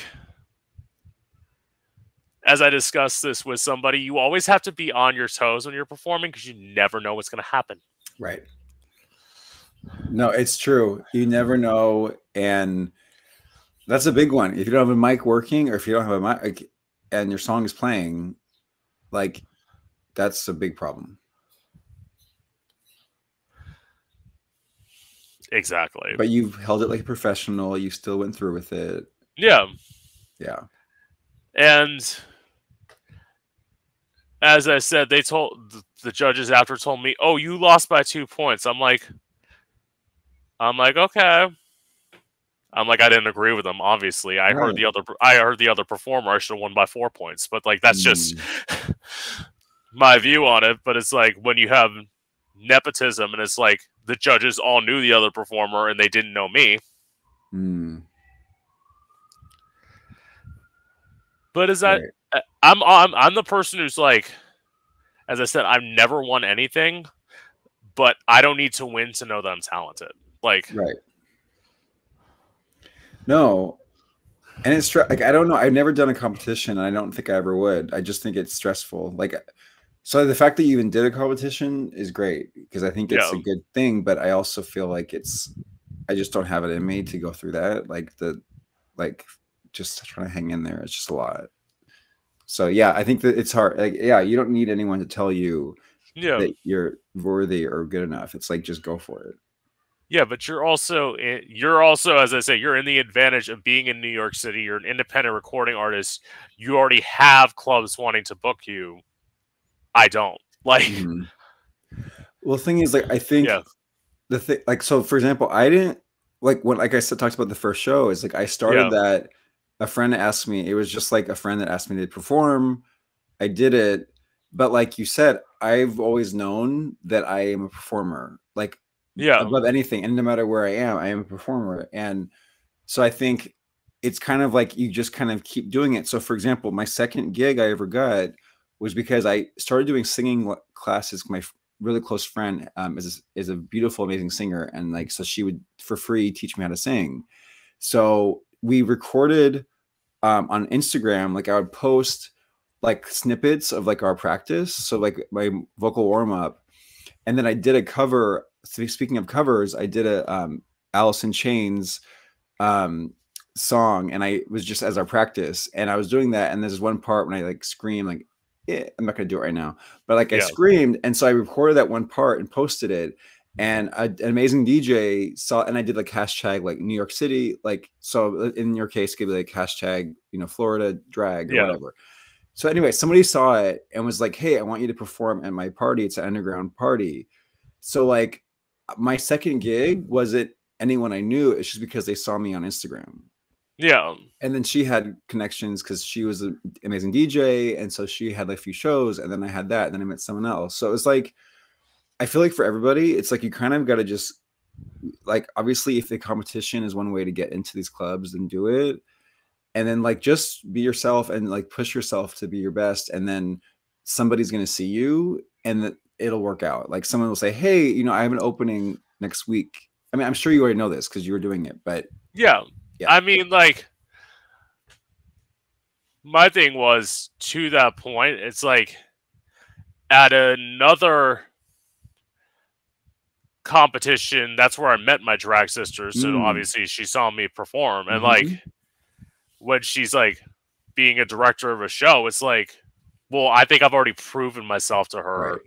as I discussed this with somebody, you always have to be on your toes when you're performing because you never know what's going to happen. Right. No, it's true. You never know, and that's a big one. If you don't have a mic working, or if you don't have a mic, and your song is playing, like that's a big problem. Exactly. But you've held it like a professional. You still went through with it. yeah. Yeah. And as I said, they told the judges after told me, "Oh, you lost by two points." I'm like, I'm like, okay. I'm like, I didn't agree with them. Obviously, I heard the other, I heard the other performer. I should have won by four points, but like that's just Mm, my view on it. But it's like when you have nepotism, and it's like the judges all knew the other performer and they didn't know me. mm, But is that right. I'm I'm I'm the person who's like, as I said, I've never won anything, but I don't need to win to know that I'm talented. Like, Right. No. And it's like I don't know. I've never done a competition and I don't think I ever would. I just think it's stressful. Like So the fact that you even did a competition is great because I think it's Yeah. a good thing, but I also feel like it's I just don't have it in me to go through that. Like the like just trying to hang in there. It's just a lot. So yeah, I think that it's hard. Like, yeah, you don't need anyone to tell you Yeah. that you're worthy or good enough. It's like just go for it. Yeah, but you're also i- you're also as I say you're in the advantage of being in New York City. You're an independent recording artist. You already have clubs wanting to book you. I don't. Like Mhm. Well, the thing is, like, I think Yeah. the thing, like, so for example, I didn't like when, like I said, talked about the first show is like I started Yeah. that. A friend asked me. It was just like a friend that asked me to perform. I did it, but like you said, I've always known that I am a performer. Like yeah. above anything and no matter where i am i am a performer and so i think it's kind of like you just kind of keep doing it so for example my second gig i ever got was because i started doing singing classes my really close friend um, is, is a beautiful amazing singer and like so she would for free teach me how to sing so we recorded um, on instagram like i would post like snippets of like our practice so like my vocal warm up and then I did a cover. Spe- Speaking of covers, I did a um, in Chains um, song, and I was just as our practice, and I was doing that. And there's one part when I like scream, like eh, I'm not gonna do it right now, but like I screamed, and so I recorded that one part and posted it. And a, an amazing DJ saw, and I did like hashtag like New York City, like so. uh, In your case, could be like hashtag you know Florida drag or Yeah. whatever. So anyway, somebody saw it and was like, "Hey, I want you to perform at my party. It's an underground party." So like, my second gig wasn't anyone I knew. It's just because they saw me on Instagram. Yeah. And then she had connections because she was an amazing DJ, and so she had like a few shows. And then I had that, and then I met someone else. So it was like, I feel like for everybody, it's like you kind of got to just like obviously if the competition is one way to get into these clubs, then do it and then like just be yourself and like push yourself to be your best and then somebody's going to see you and that it'll work out like someone will say hey you know i have an opening next week i mean i'm sure you already know this because you were doing it but Yeah. Yeah. I mean, like, my thing was to that point, it's like at another competition, that's where I met my drag sister. So Mm. obviously she saw me perform. And Mhm. like, when she's like being a director of a show, it's like, well, I think I've already proven myself to her. Right.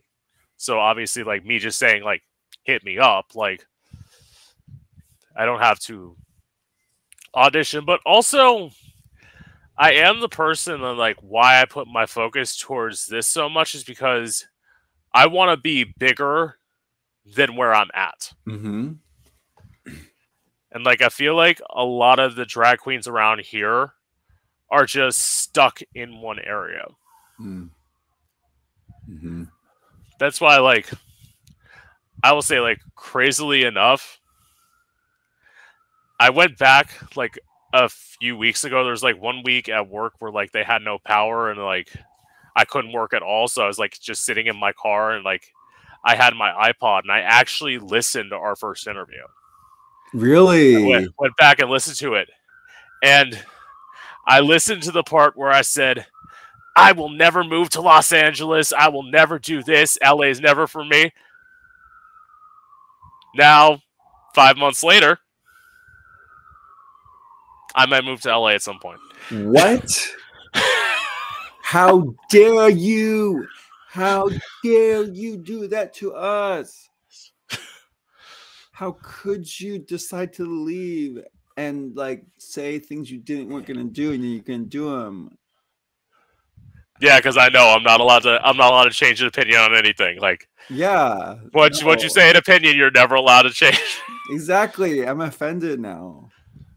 So obviously, like me just saying, like, hit me up, like, I don't have to audition, but also I am the person that like why I put my focus towards this so much is because I want to be bigger than where I'm at. mm-hmm. And like I feel like a lot of the drag queens around here are just stuck in one area. Mm-hmm. That's why like I will say like crazily enough I went back like a few weeks ago. There was like one week at work where like they had no power and like I couldn't work at all. So I was like just sitting in my car and like I had my iPod and I actually listened to our first interview. really went, went back and listened to it. And I listened to the part where I said, I will never move to Los Angeles. I will never do this. LA is never for me. Now, five months later, I might move to LA at some point. what how dare you how dare you do that to us how could you decide to leave and like say things you didn't weren't gonna do and then you can do them Yeah, because I know I'm not allowed to. I'm not allowed to change an opinion on anything. Like yeah once once you say an opinion, you're never allowed to change. exactly i'm offended now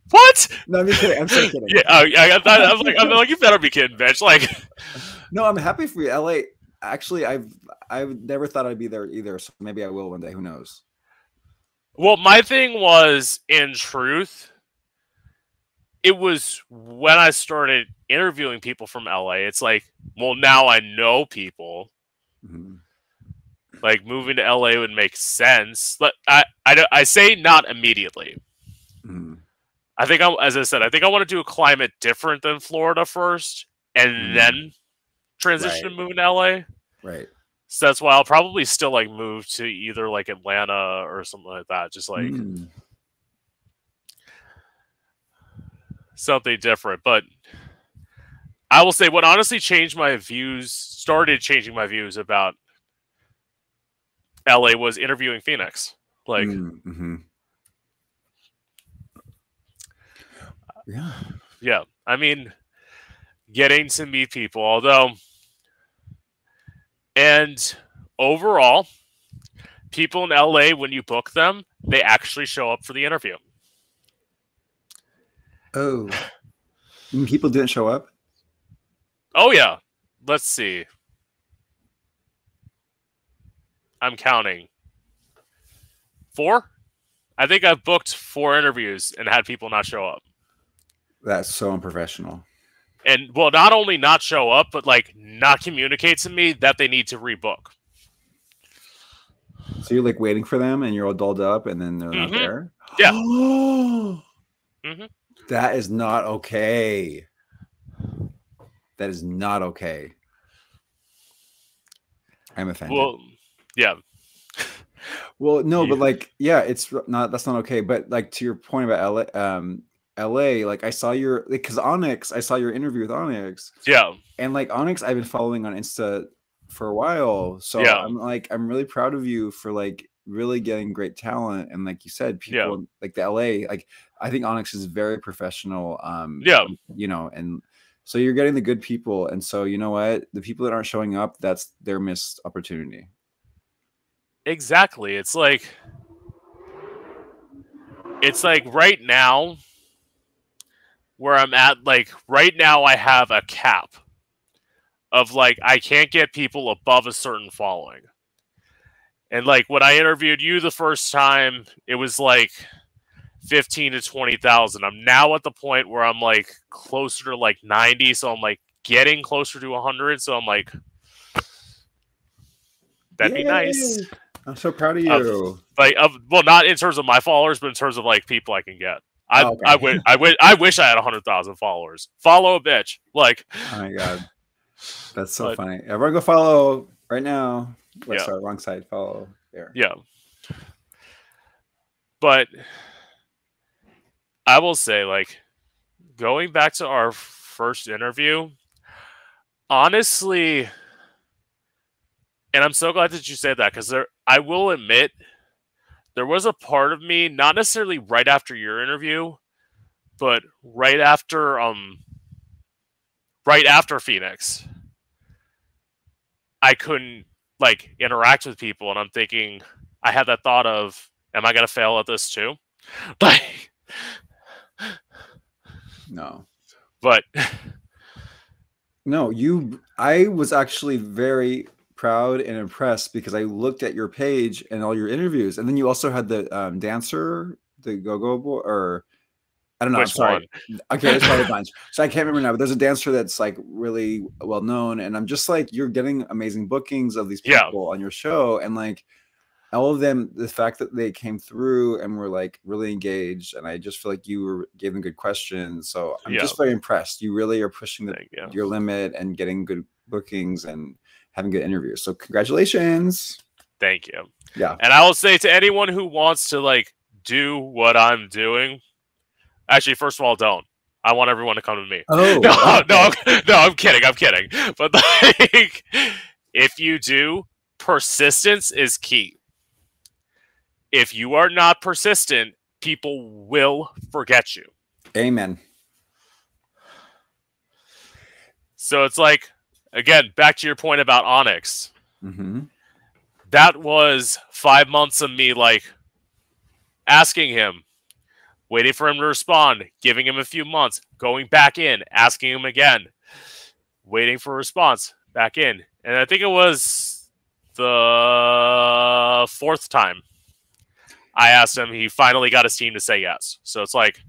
what? no i'm just kidding i'm so kidding Yeah, oh, yeah. I, I, I'm like, I'm like, you better be kidding, bitch. Like, no i'm happy for you la actually i've i've never thought i'd be there either so maybe i will one day who knows well, my thing was, in truth, it was when I started interviewing people from LA. It's like, well, now I know people. Mhm. Like moving to LA would make sense. But I, I, I say not immediately. Mhm. I think I, as I said, I think I want to do a climate different than Florida first, and Mm. then transition Right. to moving to LA. right So that's why I'll probably still like move to either like Atlanta or something like that. Just like Mm. Something different. But I will say what honestly changed my views, started changing my views about LA was interviewing Phoenix. Like, Mm, mhm. Yeah. yeah, I mean, getting to meet people, although, and overall, people in LA, when you book them, they actually show up for the interview. Oh. People didn't show up. Oh, yeah. Let's see. I'm counting. Four? I think I've booked four interviews and had people not show up. That's so unprofessional. And well, not only not show up, but like not communicate to me that they need to rebook. So you're like waiting for them, and you're all dolled up, and then they're not Mhm. there. Yeah. Mhm. That is not okay. That is not okay. I'm offended. Well, yeah. Well, no, but like, yeah, it's not. That's not okay. But like to your point about LA, um, LA, like I saw your because Onyx, I saw your interview with Onyx, Yeah. and like Onyx, I've been following on Insta for a while. So Yeah. I'm like, I'm really proud of you for like really getting great talent. And like you said, people Yeah. like the LA, like I think Onyx is very professional. Um, Yeah. you know, and so you're getting the good people. And so you know what? The people that aren't showing up, that's their missed opportunity. Exactly. It's like it's like right now where I'm at like right now I have a cap of like I can't get people above a certain following. And like when I interviewed you the first time, it was like 15 to 20,000. I'm now at the point where I'm like closer to like 90, so I'm like getting closer to 100, so I'm like that'd be nice. I'm so proud of Of- you. like of well not in terms of my followers but in terms of like people i can get i Oh, okay. i wish i wish i wish i had 100000 followers follow a bitch like Oh my god, that's so But- funny. Everyone, go follow right now. Wait, Yeah. sorry, wrong side. Follow there. yeah but i will say like going back to our first interview honestly and i'm so glad that you said that because there i will admit there was a part of me not necessarily right after your interview but right after um right after phoenix. I couldn't like interact with people and i'm thinking i had that thought of am i to fail at this too? Like No, but no, you. I was actually very proud and impressed because I looked at your page and all your interviews, and then you also had the um, dancer, the go-go boy, or I don't know. I'm sorry. one Okay, there's probably a bunch. So I can't remember now, but there's a dancer that's like really well known, and I'm just like, you're getting amazing bookings of these Yeah. people on your show, and like all of them, the fact that they came through and were like really engaged, and I just feel like you were gave them good questions. So I'm just very impressed. You really are pushing the, you. your limit and getting good bookings and having good interviews. So congratulations. thank you Yeah. And I will say to anyone who wants to like do what I'm doing, actually, first of all, don't. I want everyone to come to me. Oh No, okay. no, I'm- no, I'm kidding. I'm kidding. But like, if you do, persistence is key. If you are not persistent, people will forget you. Amen. So it's like, again, back to your point about Onyx. hmm that was five months of me like asking him, waiting for him to respond, giving him a few months, going back in, asking him again, waiting for a response, back in. And I think it was the fourth time I asked him, he finally got his team to say yes. So it's like,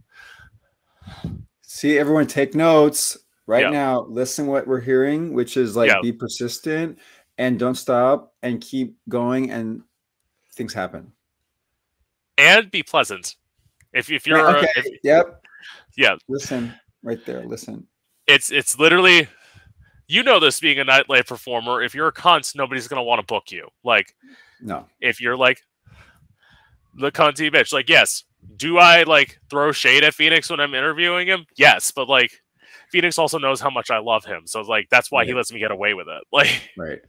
See, everyone take notes right Yeah. now. Listen what we're hearing, which is like Yeah. be persistent and don't stop and keep going and things happen. and be pleasant. If, if you're, okay. if, Yep. yeah, Listen right there. Listen. it's it's literally you know this being a nightlife performer. If you're a cunt, nobody's gonna want to book you. Like, No. if you're like the cunty bitch, like, yes, do I like throw shade at Phoenix when I'm interviewing him? Yes, but like, Phoenix also knows how much I love him, so like that's why he lets me get away with it. Like, Right.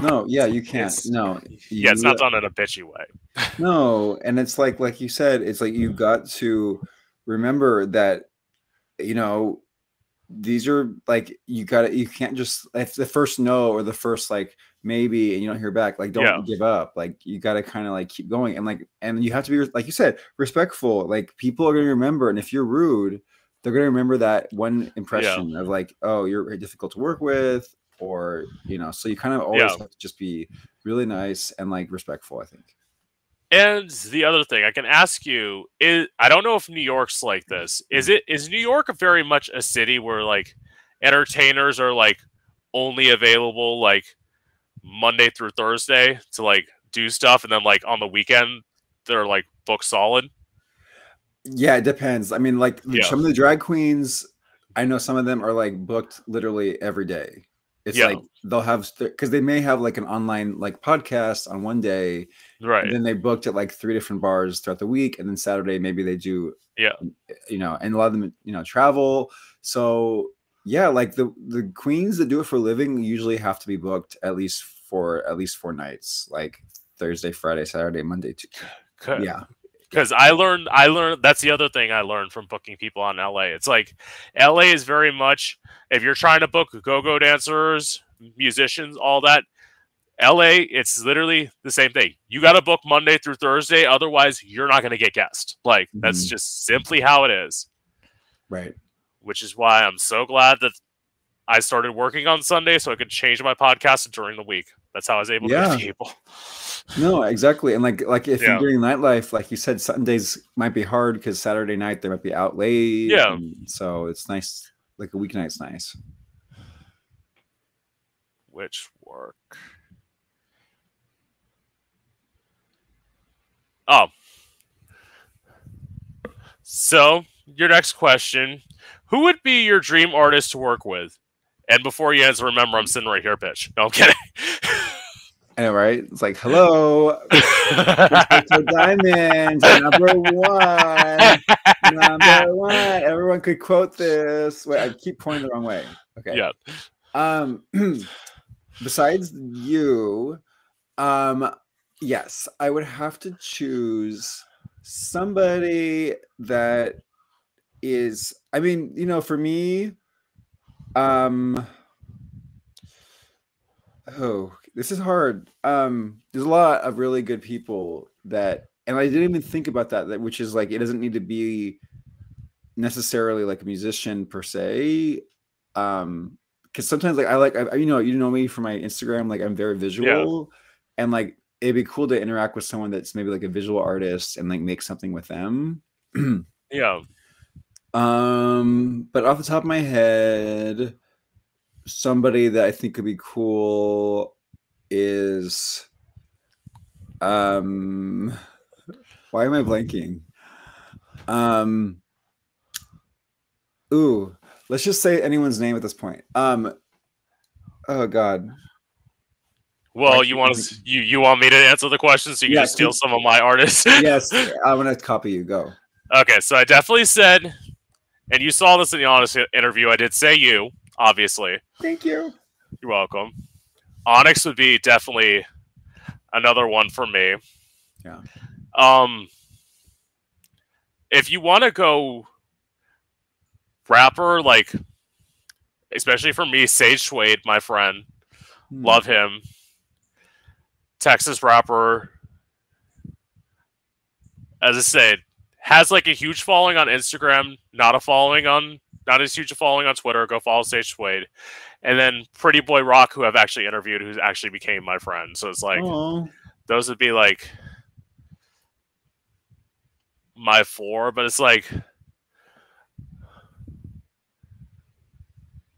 No, yeah, you can't. No. yeah, it's not done in a bitchy way. No, and it's like like you said, it's like you've got to remember that you know these are like you got to you can't just if the first no or the first like maybe and you don't hear back like don't Yeah. give up like you got to kind of like keep going and like and you have to be like you said respectful like people are to remember and if you're rude they're to remember that one impression of like oh you're very difficult to work with or you know so you kind of always Yeah. have to just be really nice and like respectful i think And the other thing I can ask you is I don't know if New York's like this. Is it is New York very much a city where like entertainers are like only available like Monday through Thursday to like do stuff and then like on the weekend they're like booked solid? Yeah, it depends. I mean, like Yeah. some of the drag queens, I know some of them are like booked literally every day. It's Yeah. like they'll have because they may have like an online like podcast on one day, Right. and then they booked at like three different bars throughout the week, and then Saturday maybe they do, Yeah. Eh, you know, and a lot of them you know travel. So yeah, like the the queens that do it for a living usually have to be booked at least for at least four nights, like Thursday, Friday, Saturday, Monday. Tuesday. Yeah, because I learned I learned that's the other thing I learned from booking people on LA. It's like LA is very much if you're trying to book go-go dancers, musicians, all that. LA, it's literally the same thing. You got to book Monday through Thursday, otherwise you're not going to get guests. Like that's Mhm. just simply how it is. right. Which is why I'm so glad that I started working on Sunday so I could change my podcast during the week. That's how I was able to Yeah. get people. No, exactly. And like like if Yeah. you're doing nightlife, like you said, Sundays might be hard because Saturday night they might be out late. Yeah. so it's nice. Like a weeknight's nice. which work. Oh. So, your next question Who would be your dream artist to work with? And before you answer, remember I'm sitting right here, bitch. No, I'm kidding. I know, right? It's like, hello. Diamond, number one, number one. Everyone could quote this. Wait, I keep pointing the wrong way. Okay. yeah. Um, besides you, um, yes, I would have to choose somebody that is. I mean, you know, for me, um, oh, this is hard. Um, there's a lot of really good people that, and I didn't even think about that. That which is like, it doesn't need to be necessarily like a musician per se um because sometimes like i like I, you know you know me from my instagram like i'm very visual and like it'd be cool to interact with someone that's maybe like a visual artist and like make something with them Yeah. Um but off the top of my head somebody that i think could be cool is um why am i blanking? Um ooh let's just say anyone's name at this point. Um oh god. Well, you want you to you you want me to answer the question so you can steal some of my artists? yes i'm gonna copy you go. Okay, so I definitely said, and you saw this in the Onyx interview. I did say you, obviously. thank you You're welcome. Onyx would be definitely another one for me. Yeah. Um, if you want to go rapper, like, especially for me, Sage Suede, my friend, Hmm. love him. Texas rapper, as I said, has like a huge following on Instagram, not a following on, not as huge a following on Twitter. Go follow Sage Suede, and then Pretty Boy Rock, who I've actually interviewed, who's actually became my friend. So it's like Aw. those would be like my four, but it's like.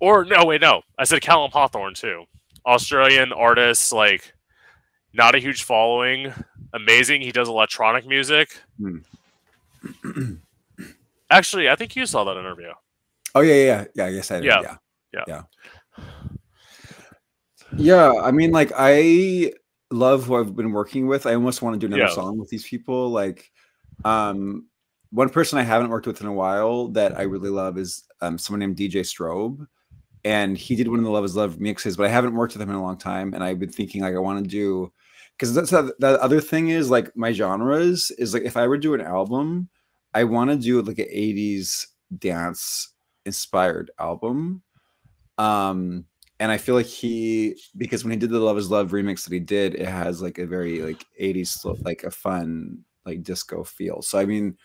Or no, wait, no. I said Callum Hawthorne too. Australian artist, like not a huge following. Amazing. He does electronic music. Hmm. Actually, I think you saw that interview. oh yeah yeah yeah yes i did Yeah. yeah Yeah. Yeah. Yeah. I mean, like, I love who I've been working with. I almost want to do another Yeah. song with these people. Like, um, one person I haven't worked with in a while that I really love is um, someone named DJ Strobe. And he did one of the Love is Love mixes, but I haven't worked with him in a long time. And I've been thinking, like, I want to do because that's the the other thing is like my genres is like if I were to do an album, I want to do like an 80s dance inspired album. Um, and I feel like he because when he did the Love is Love remix that he did, it has like a very like 80s like a fun like disco feel. So I mean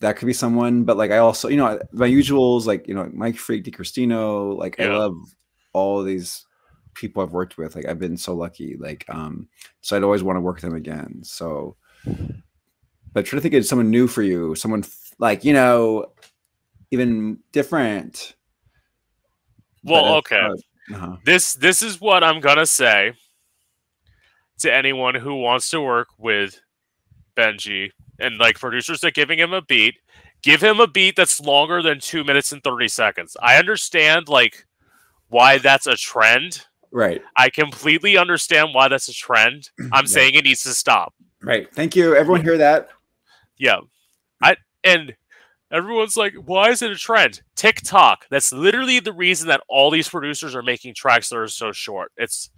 that could be someone, but like I also, you know, my usuals like you know Mike Freak, DiCristino, like I love all these people I've worked with. Like I've been so lucky. Like um, so I'd always want to work with them again. So, but try to think of someone new for you, someone like you know, even different. Well, okay. hard. Uh-huh. This this is what I'm gonna say to anyone who wants to work with Benjy and like producers that giving him a beat. Give him a beat that's longer than two minutes and thirty seconds. I understand like why that's a trend. Right, I completely understand why that's a trend. I'm Yeah. saying it needs to stop. right. Thank you. Everyone hear that? Yeah. I and everyone's like, why is it a trend? TikTok. That's literally the reason that all these producers are making tracks that are so short. It's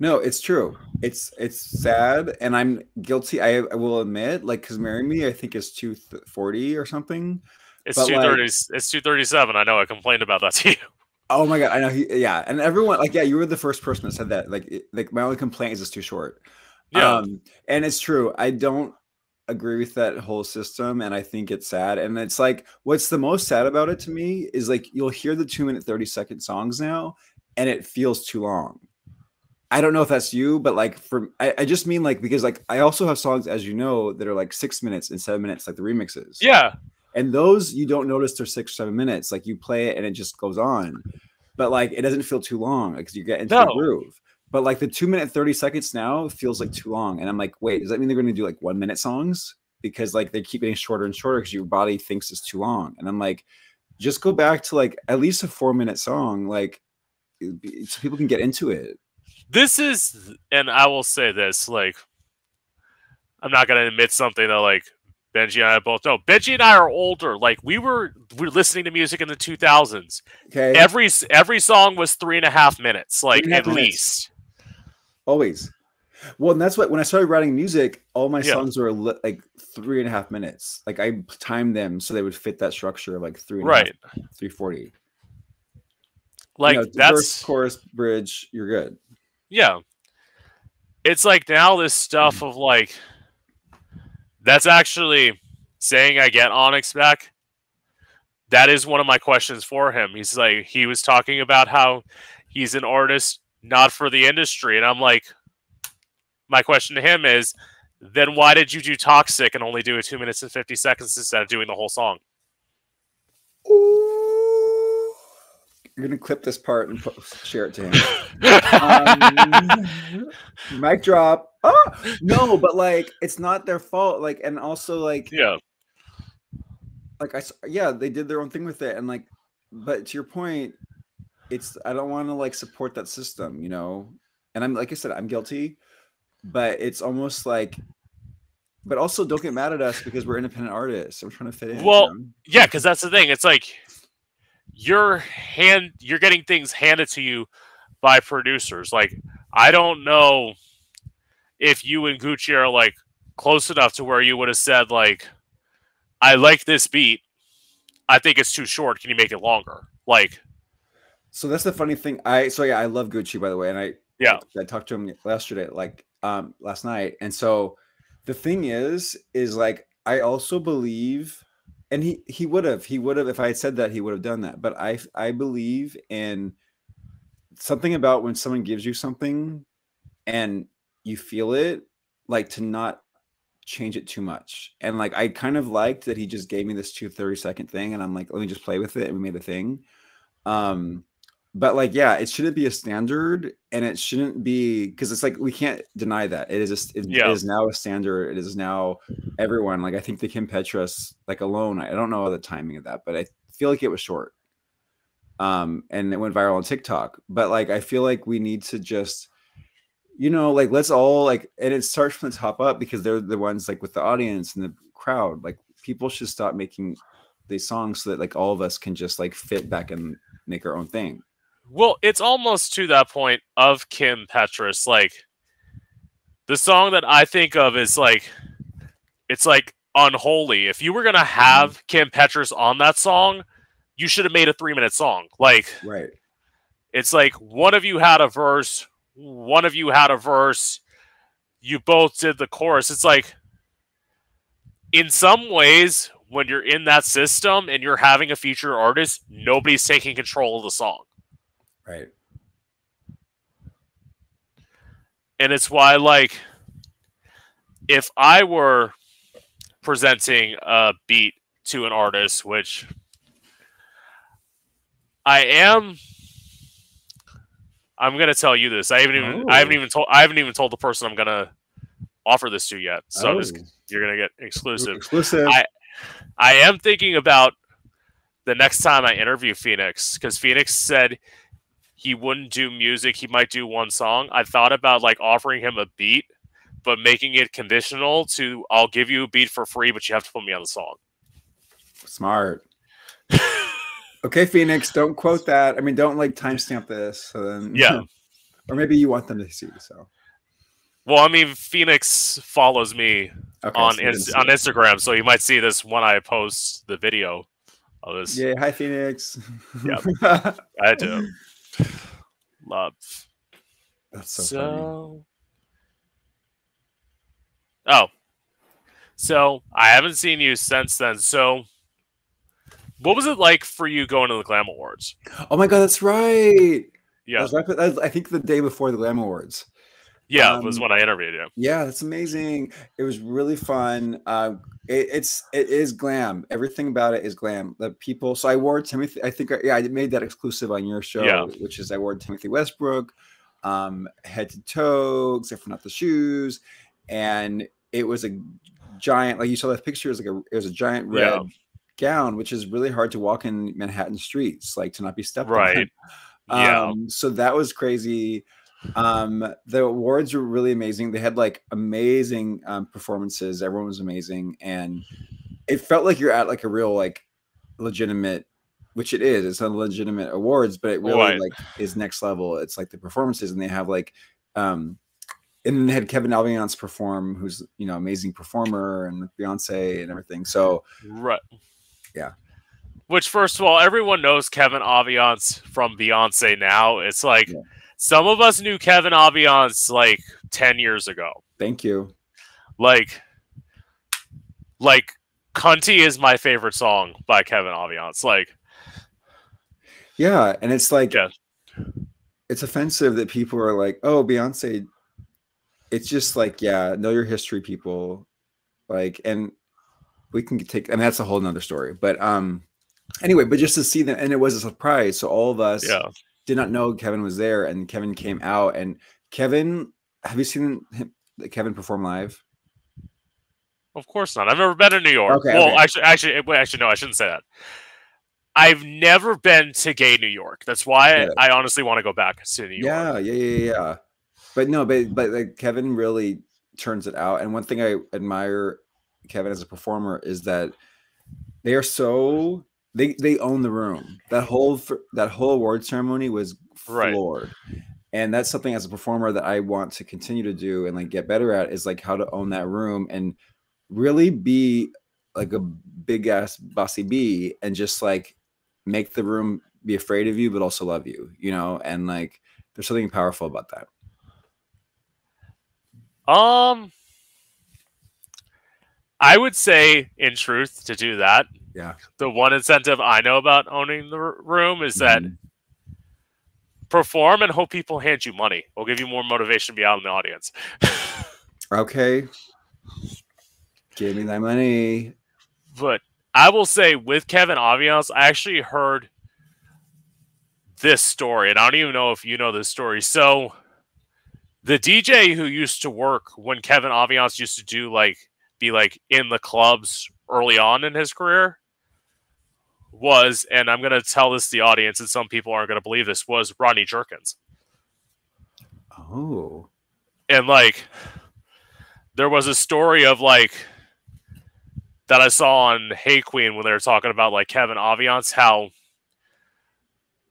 No, it's true. It's it's sad, and I'm guilty. I, I will admit, like, because "Marry Me," I think is two forty or something. it's two like- It's two thirty seven. I know. I complained about that to you. Oh my god, I know. He, yeah, and everyone like, yeah, you were the first person that said that. Like, it- like my only complaint is it's too short. Yeah. Um, and it's true. I don't agree with that whole system, and I think it's sad. And it's like, what's the most sad about it to me is like you'll hear the two minute thirty second songs now, and it feels too long. I don't know if that's you, but like for I, I just mean like because like I also have songs, as you know, that are like six minutes and seven minutes, like the remixes. yeah. And those you don't notice they're six or seven minutes. Like you play it and it just goes on. But like it doesn't feel too long because you get into the groove. But like the two minute 30 seconds now feels like too long. And I'm like, wait, does that mean they're going to do like one minute songs? Because like they keep getting shorter and shorter because your body thinks it's too long. And I'm like, just go back to like at least a four minute song, like be- so people can get into it. This is, and I will say this: like, I'm not gonna admit something that like Benjy and I both know. Benjy and I are older. Like, we were we were listening to music in the 2000s. Okay. Every every song was three and a half minutes, like Three and a half at minutes. least. Always. Well, and that's what when I started writing music, all my Yeah. songs were li- like three and a half minutes. Like I timed them so they would fit that structure of like three and a half, Right. 340. Like you know, verse, that's chorus, bridge, you're good. yeah. It's like now this stuff mm-hmm. of like that's actually saying I get Onyx back. That is one of my questions for him. He's like he was talking about how he's an artist not for the industry and I'm like my question to him is then why did you do Toxic and only do it 2 minutes and 50 seconds instead of doing the whole song? Ooh. You're gonna clip this part and put, share it to him. Um, mic drop. Oh no, but like it's not their fault. Like, and also like yeah. like I s- yeah, they did their own thing with it, and like, but to your point, it's I don't want to like support that system, you know. And I'm like I said, I'm guilty, but it's almost like, but also don't get mad at us because we're independent artists. We're trying to fit in. Well. Yeah, because that's the thing. It's like you're hand you're getting things handed to you by producers. Like I don't know if you and Gucci are like close enough to where you would have said like, "I like this beat. I think it's too short. Can you make it longer?" Like, so that's the funny thing. I so yeah, I love Gucci by the way, and I Yeah. I talked to him yesterday, like um last night, and so the thing is, is like I also believe, and he he would have he would have if I had said that he would have done that, but I I believe in something about when someone gives you something and you feel it, like to not change it too much. And like I kind of liked that he just gave me this two 30 second thing, and I'm like, let me just play with it, and we made a thing. Um, but like yeah it shouldn't be a standard and it shouldn't be because it's like we can't deny that it is just it, Yeah. it is now a standard it is now everyone like i think the kim petras like alone i don't know the timing of that but i feel like it was short um, and it went viral on TikTok. But like, I feel like we need to just, you know, like let's all like, and it starts from the top up because they're the ones like with the audience and the crowd. Like, people should stop making these songs so that like all of us can just like fit back and make our own thing. Well, it's almost to that point of Kim Petras. Like the song that I think of is like it's like unholy. If you were gonna have Kim Petras on that song, you should have made a three minute song. Like Right. it's like one of you had a verse, one of you had a verse, you both did the chorus. It's like in some ways, when you're in that system and you're having a featured artist, nobody's taking control of the song. Right. and it's why like if i were presenting a beat to an artist which i am i'm going to tell you this i haven't even i haven't Oh. even told i haven't even told the person i'm going to offer this to yet so I'm just- Oh. you're going to get exclusive Exclusive. I- I am thinking about the next time I interview Phoenix because Phoenix said he wouldn't do music. He might do one song. I thought about like offering him a beat, but making it conditional to I'll give you a beat for free, but you have to put me on the song. Smart. okay, Phoenix, don't quote that. I mean, don't like timestamp this. So then, Yeah. or maybe you want them to see. So Well, I mean, Phoenix follows me okay, on so you on. Instagram, so you might see this when I post the video of this. Yeah. Hi, Phoenix. Yep. I do love. That's so, So, oh, so I haven't seen you since then. So, what was it like for you going to the Glam Awards? Oh my God, that's right. Yeah, I, I think the day before the Glam Awards. Yeah, it was um, when I interviewed you. Yeah, that's amazing. It was really fun. Uh, it, it's it is glam. Everything about it is glam. The people. So I wore Timothy. I think. I- Yeah, I made that exclusive on your show, Yeah. which is I wore Timothy Westbrook, um, head to toe, except for not the shoes, and it was a giant. Like you saw that picture, it was like a it was a giant red Yeah. gown, which is really hard to walk in Manhattan streets, like to not be stepped on. Right. Yeah. Um, so that was crazy. Um, the awards were really amazing. They had like amazing um, performances. Everyone was amazing, and it felt like you're at like a real like legitimate, which it is. It's not legitimate awards, but it really Right. like is next level. It's like the performances, and they have like, um, and then they had Kevin Aviance perform, who's you know amazing performer, and Beyonce and everything. So Right. Yeah. Which, first of all, everyone knows Kevin Aviance from Beyonce now. It's like Yeah. Some of us knew Kevin Aviance like 10 years ago. thank you. Like, like, Cunty is my favorite song by Kevin Aviance. Like, Yeah, and it's like Yeah. it's offensive that people are like, "Oh, Beyonce." It's just like, yeah, know your history, people. Like, and we can take, and that's a whole nother story. But um, anyway, but just to see them, and it was a surprise. So all of us yeah. Did not know Kevin was there, and Kevin came out. And Kevin, have you seen him, Kevin perform live? Of course not. I've never been to New York. Okay, well, okay. actually, actually, eh, wait, actually, no, I shouldn't say that. I've never been to gay New York. That's why Yeah. I, I honestly want to go back to New York. Yeah, yeah, yeah, yeah. But no, but but like Kevin really turns it out. And one thing I admire Kevin as a performer is that they are so they they own the room. That whole that whole award ceremony was Right. floored. And that's something as a performer that I want to continue to do and like get better at is like how to own that room and really be like a big ass bossy bee and just like make the room be afraid of you but also love you, you know? And like there's something powerful about that. Um, I would say, in truth, to do that, Yeah. the one incentive I know about owning the room is that Mhm. perform and hope people hand you money. Will give you more motivation to be out in the audience. Okay. Give me that money. But I will say, with Kevin Aviance, I actually heard this story, and I don't even know if you know this story. So, the DJ who used to work when Kevin Aviance used to do like be like in the clubs early on in his career was, and I'm gonna tell this to the audience, and some people aren't gonna believe this, was Rodney Jerkins. Oh. And like there was a story of like that I saw on Hey Queen when they were talking about like Kevin Aviance, how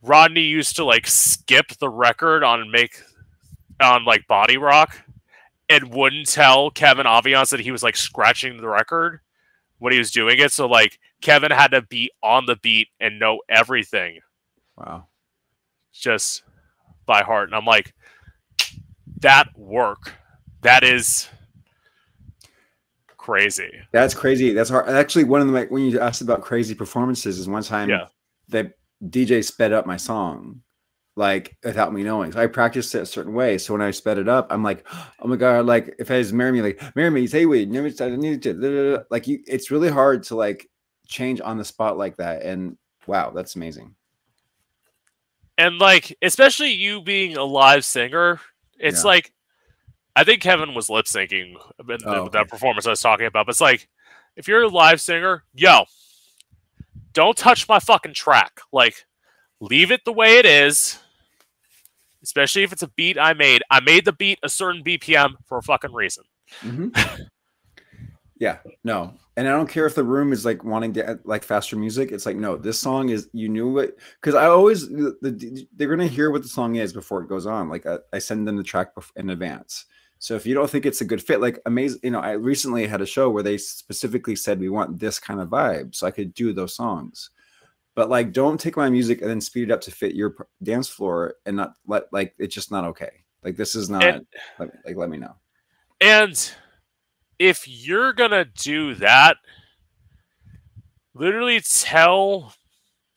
Rodney used to like skip the record on make on like Body Rock and wouldn't tell Kevin Aviance that he was like scratching the record when he was doing it. So like Kevin had to be on the beat and know everything Wow. just by heart. And I'm like, that work, that is crazy. That's crazy. That's hard. Actually, one of the when you asked about crazy performances is one time Yeah. that DJ sped up my song, like without me knowing. So I practiced it a certain way. So when I sped it up, I'm like, oh my god! Like if I was marry me, like marry me, say we never started need to. da, da, da." Like you, it's really hard to like change on the spot like that. And wow, that's amazing. And like, especially you being a live singer, it's Yeah. like, I think Kevin was lip syncing Oh, okay. that performance I was talking about. But it's like, if you're a live singer, yo, don't touch my fucking track. Like, leave it the way it is. Especially if it's a beat I made. I made the beat a certain BPM for a fucking reason. Mhm. yeah, no, and I don't care if the room is like wanting to like faster music. It's like no, this song is you knew it because I always the, the, they're gonna hear what the song is before it goes on. Like I, I send them the track in advance. So if you don't think it's a good fit, like amazing, you know, I recently had a show where they specifically said we want this kind of vibe, so I could do those songs. But like, don't take my music and then speed it up to fit your dance floor and not let like it's just not okay. Like this is not And- like, like let me know. And if you're gonna do that, literally tell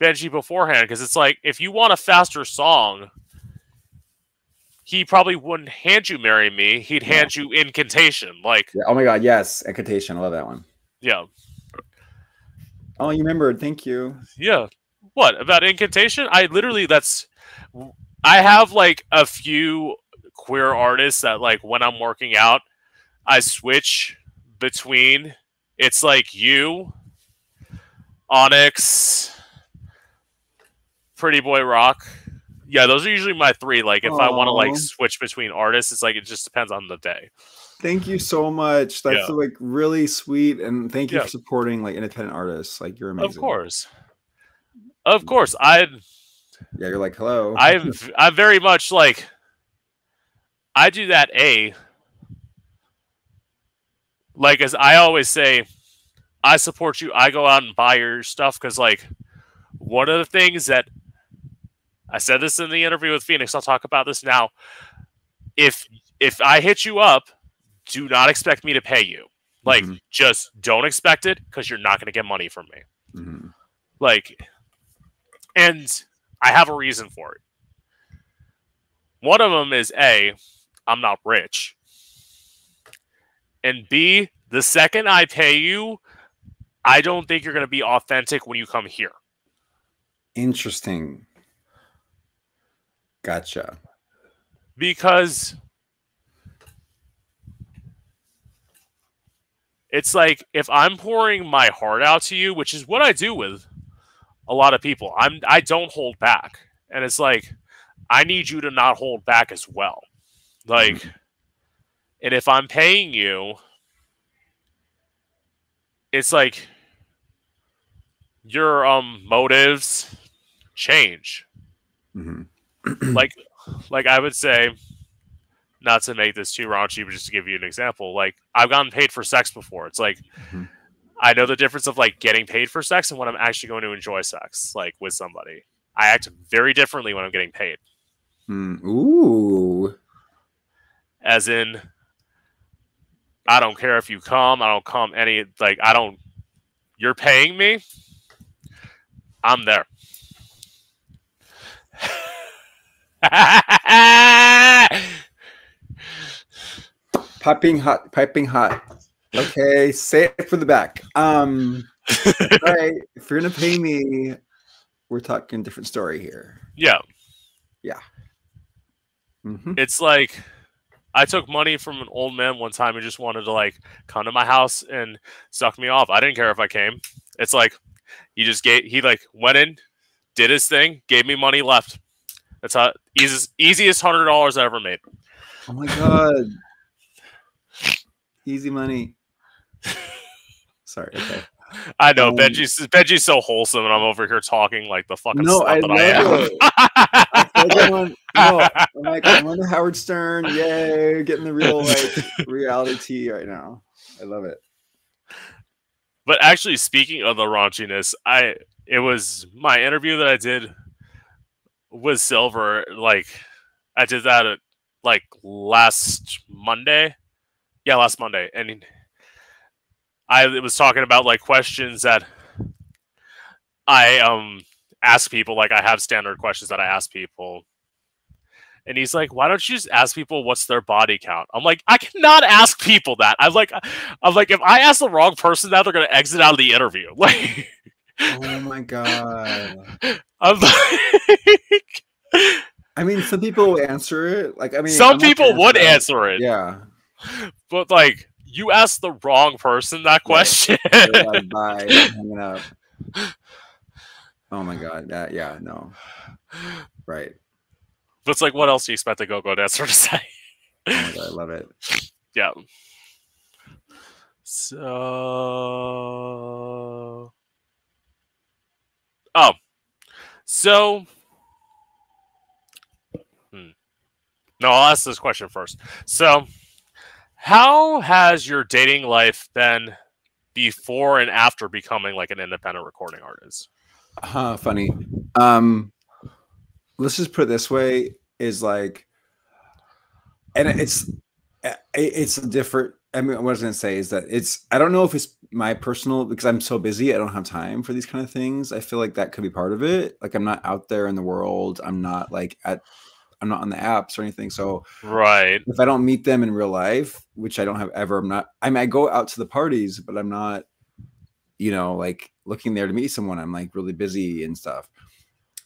Benjy beforehand because it's like if you want a faster song, he probably wouldn't hand you "Marry Me." He'd hand you "Incantation." Like, Yeah. Oh my god, yes, Incantation. I love that one. yeah, Oh, you remembered. Thank you. yeah. What about incantation? I literally that's I have like a few queer artists that like when I'm working out, I switch between it's like you, Onyx, Pretty Boy Rock. Yeah, those are usually my three. Like if I want to like switch between artists, it's like it just depends on the day. Thank you so much. That's Yeah. like really sweet, and thank you Yeah. for supporting like independent artists. Like you're amazing. Of course. Of course. I Yeah, you're like hello. I'm I'm very much like I do that a like as I always say, I support you. I go out and buy your stuff because like one of the things that I said this in the interview with Phoenix. I'll talk about this now. If if I hit you up, do not expect me to pay you. Like Mhm. just don't expect it because you're not going to get money from me. Mhm. Like, and I have a reason for it. One of them is A, I'm not rich. And B, the second I pay you, I don't think you're going to be authentic when you come here. Interesting. Gotcha. Because it's like if I'm pouring my heart out to you, which is what I do with a lot of people, I'm I don't hold back. And it's like I need you to not hold back as well. Like and if I'm paying you, it's like your um motives change. Mhm. like like I would say, not to make this too raunchy, but just to give you an example, like I've gotten paid for sex before. It's like Mhm. I know the difference of like getting paid for sex and when I'm actually going to enjoy sex, like with somebody. I act very differently when I'm getting paid. Mm, Ooh. As in I don't care if you come, I don't come any like I don't you're paying me, I'm there. Piping hot. Piping hot. Okay, say it for the back. Um. all right. If you're gonna pay me, we're talking different story here. yeah. Mhm. it's like I took money from an old man one time who just wanted to like come to my house and suck me off. I didn't care if I came. It's like He just gave he like went in, did his thing, gave me money, left. That's how easiest easiest hundred dollars I ever made. Oh my god. Easy money. Sorry. Okay. I know Um, Benjy's Benjy's so wholesome, and I'm over here talking like the fucking No, I that I am. love it. I feel like I'm on, no, I'm like I'm on the Howard Stern. Yay, getting the real like reality tea right now. I love it. But actually, speaking of the raunchiness, I it was my interview that I did with Silver. Like I did that at, like last Monday. Yeah, last Monday, and I was talking about like questions that I um ask people. Like I have standard questions that I ask people. And he's like, "Why don't you just ask people what's their body count?" I'm like, "I cannot ask people that." I'm like, I'm like, if I ask the wrong person that, they're gonna exit out of the interview. Like, Oh my god. I'm like, I mean, some people answer it. Like, I mean, some I'm people would answer it, Yeah. But like, you asked the wrong person that question. Bye. Oh my god. That yeah, no. Right. but it's like, what else do you expect a go-go dancer to say? Oh god, I love it. Yeah. So. Oh. So. Hmm. No, I'll ask this question first. So, how has your dating life been before and after becoming like an independent recording artist? Huh, funny. Um let's just put it this way is like and it's it's a different I mean what I was gonna say is that it's I don't know if it's my personal because I'm so busy I don't have time for these kind of things. I feel like that could be part of it. Like I'm not out there in the world. I'm not like at I'm not on the apps or anything. So Right. if I don't meet them in real life, which I don't have ever, I'm not. I mean, I go out to the parties, but I'm not, you know, like looking there to meet someone. I'm like really busy and stuff.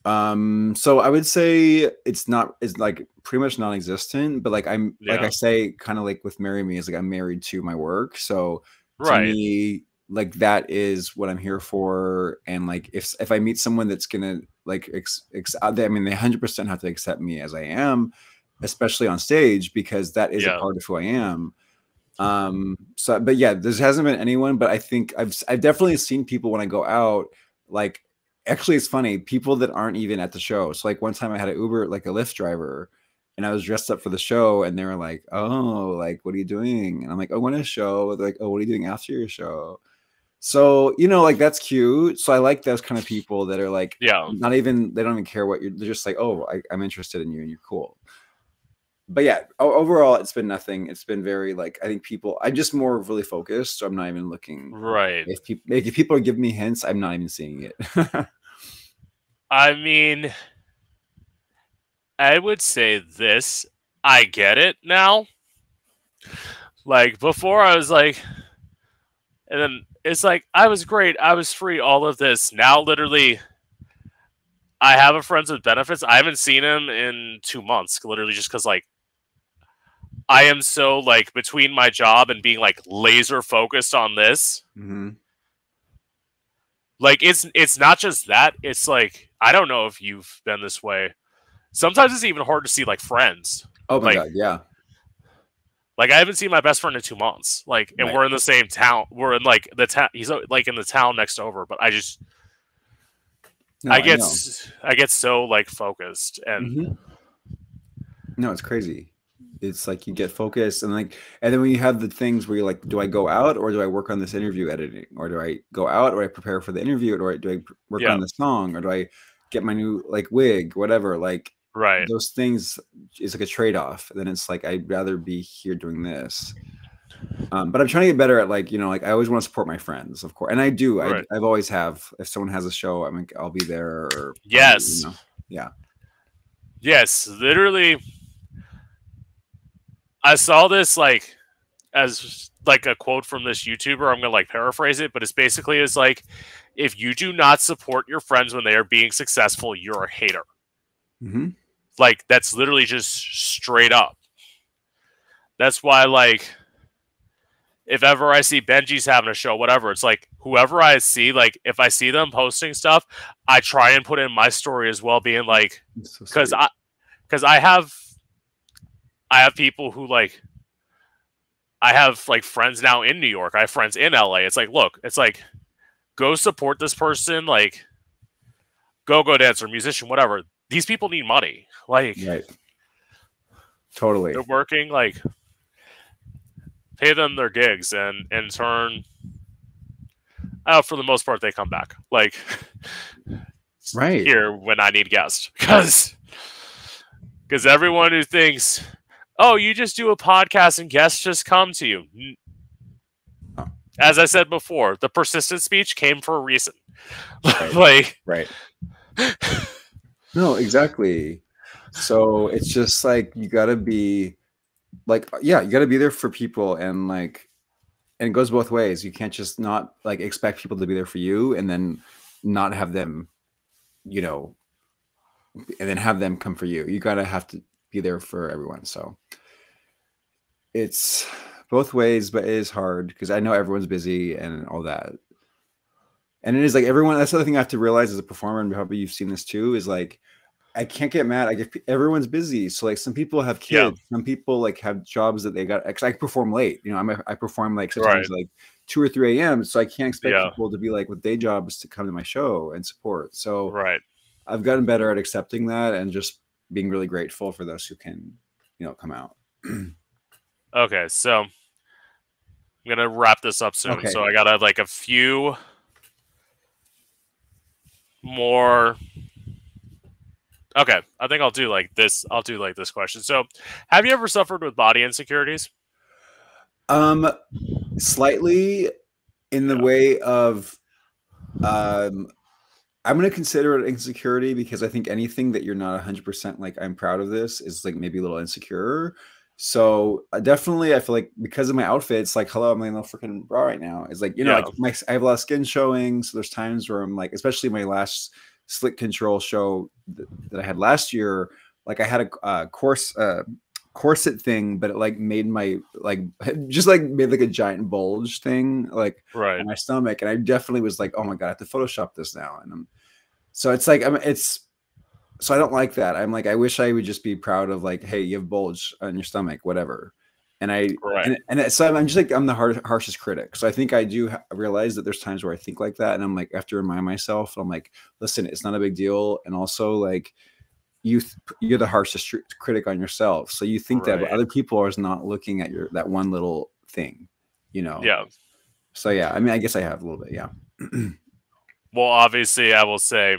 Um, so I would say it's not. It's like pretty much non-existent. But like I'm, like I say, kind of like with marry me is like I'm married to my work. So to Right. me, like that is what I'm here for. And like if if I meet someone that's gonna like ex, ex I mean, they 100 percent have to accept me as I am, especially on stage because that is Yeah. a part of who I am. Um. So, but yeah, there hasn't been anyone, but I think I've I've definitely seen people when I go out, like. Actually, it's funny. People that aren't even at the show. So, like one time, I had an Uber, like a Lyft driver, and I was dressed up for the show, and they were like, "Oh, like what are you doing?" And I'm like, "Oh, when a show." They're like, "Oh, what are you doing after your show?" So you know, like that's cute. So I like those kind of people that are like, Yeah. not even they don't even care what you're. They're just like, "Oh, I, I'm interested in you, and you're cool." But yeah, overall, it's been nothing. It's been very like I think people. I'm just more really focused, so I'm not even looking. Right. If people if people are giving me hints, I'm not even seeing it. I mean, I would say this. I get it now. Like before, I was like, and then it's like I was great, I was free, all of this. Now, literally, I have a friends with benefits. I haven't seen him in two months, literally, just because like I am so like between my job and being like laser focused on this Mhm. like it's it's not just that it's like i don't know if you've been this way sometimes it's even hard to see like friends Oh my Like- god, yeah. Like i haven't seen my best friend in two months like and Right. we're in the same town we're in like the town he's uh, like in the town next over but i just No, i get I, I get so like focused and Mhm. No, it's crazy. It's like you get focused and like, and then when you have the things where you're like, do I go out or do I work on this interview editing, or do I go out or I prepare for the interview, or do I pr- work Yeah. on the song, or do I get my new like wig, whatever? Like right those things is like a trade off. Then it's like I'd rather be here doing this. Um, but I'm trying to get better at like you know like I always want to support my friends, of course, and I do. I, Right. I've always have. If someone has a show, I'm like I'll be there. Or Yes. you know. yes literally i saw this like as like a quote from this youtuber i'm gonna like paraphrase it but it's basically is like if you do not support your friends when they are being successful you're a hater hmm like that's literally just straight up that's why like if ever i see Benjy's having a show whatever it's like whoever I see, like if I see them posting stuff, I try and put in my story as well, being like, because So I, because I have, I have people who like, I have like friends now in New York. I have friends in LA. It's like, look, it's like, go support this person, like, go go dancer, musician, whatever. These people need money. Like, right. Totally. they're working like pay them their gigs and in turn uh, for the most part they come back like Right. here when i need guests because because everyone who thinks oh you just do a podcast and guests just come to you as i said before the persistent speech came for a reason Right. like Right. No, exactly. So it's just like you got to be like yeah, you got to be there for people and like and it goes both ways. You can't just not like expect people to be there for you and then not have them you know and then have them come for you. You got to have to be there for everyone. So it's both ways, but it is hard because I know everyone's busy and all that. And it is like everyone. That's the other thing I have to realize as a performer, and probably you've seen this too. Is like I can't get mad. I get everyone's busy. So like some people have Yeah. kids, some people like have jobs that they got. I perform late. You know, I'm a, I perform like sometimes like two or three a.m. So I can't expect Yeah. people to be like with day jobs to come to my show and support. So right I've gotten better at accepting that and just being really grateful for those who can, you know, come out. Okay, so I'm gonna wrap this up soon. Okay. So I got like a few more. Okay, I think I'll do like this. I'll do like this question. So, have you ever suffered with body insecurities? Um, slightly in the Yeah. way of, um, I'm going to consider it insecurity because I think anything that you're not 100% like I'm proud of this is like maybe a little insecure. So uh, definitely, I feel like because of my outfit, it's like, hello, I'm in a freaking bra right now. It's like you know, Yeah. like my I have a lot of skin showing, so there's times where I'm like, especially my last slick control show th- that I had last year, like I had a uh, course uh, corset thing, but it like made my like just like made like a giant bulge thing, like Right. on my stomach, and I definitely was like, oh my god, I have to Photoshop this now, and I'm so it's like I'm it's so I don't like that. I'm like I wish I would just be proud of like, hey, you have bulge on your stomach, whatever. And I Right. and, and it's- so I'm just like I'm the hard, harshest critic. So I think I do realize that there's times where I think like that, and I'm like I have to remind myself. I'm like, listen, it's not a big deal, and also like you you're the harshest critic on yourself. So you think that, but other people are not looking at your that one little thing, you know. Yeah. So yeah, I mean, I guess I have a little bit. Yeah. Well, obviously, I will say.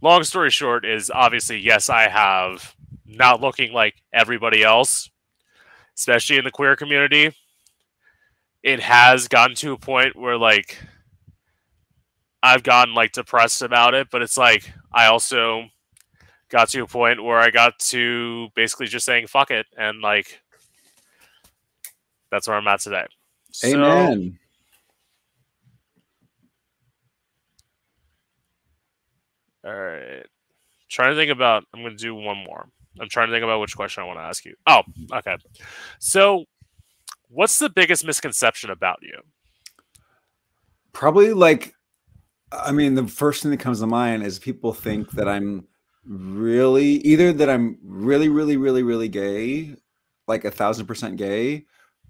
Long story short is obviously yes, I have not looking like everybody else, especially in the queer community. It has gotten to a point where like I've gotten like depressed about it, but it's like I also got to a point where I got to basically just saying fuck it and like that's where I'm at today. So- All right. Trying to think about. I'm going to do one more. I'm trying to think about which question I want to ask you. Oh, okay. So, what's the biggest misconception about you? Probably like, I mean, the first thing that comes to mind is people think that I'm really either that I'm really, really, really, really gay, like a thousand percent gay,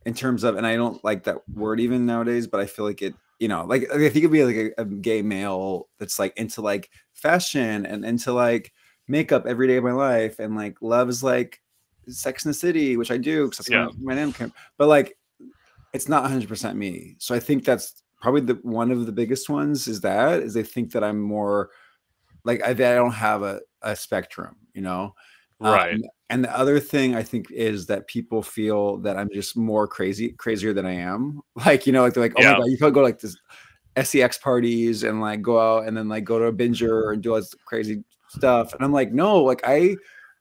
in terms of, and I don't like that word even nowadays, but I feel like it, you know, like I think it'd be like a, a gay male that's like into like fashion and into like makeup every day of my life and like loves like Sex in the City, which I do because that's Yeah. my, my name came. But like, it's not 100% me. So I think that's probably the one of the biggest ones is that is they think that I'm more like I, I don't have a, a spectrum, you know. Right. Um, and the other thing I think is that people feel that I'm just more crazy, crazier than I am. Like, you know, like they're like, oh Yeah. my god, you could go like this sex parties and like go out and then like go to a binger and do all this crazy stuff. And I'm like, no, like I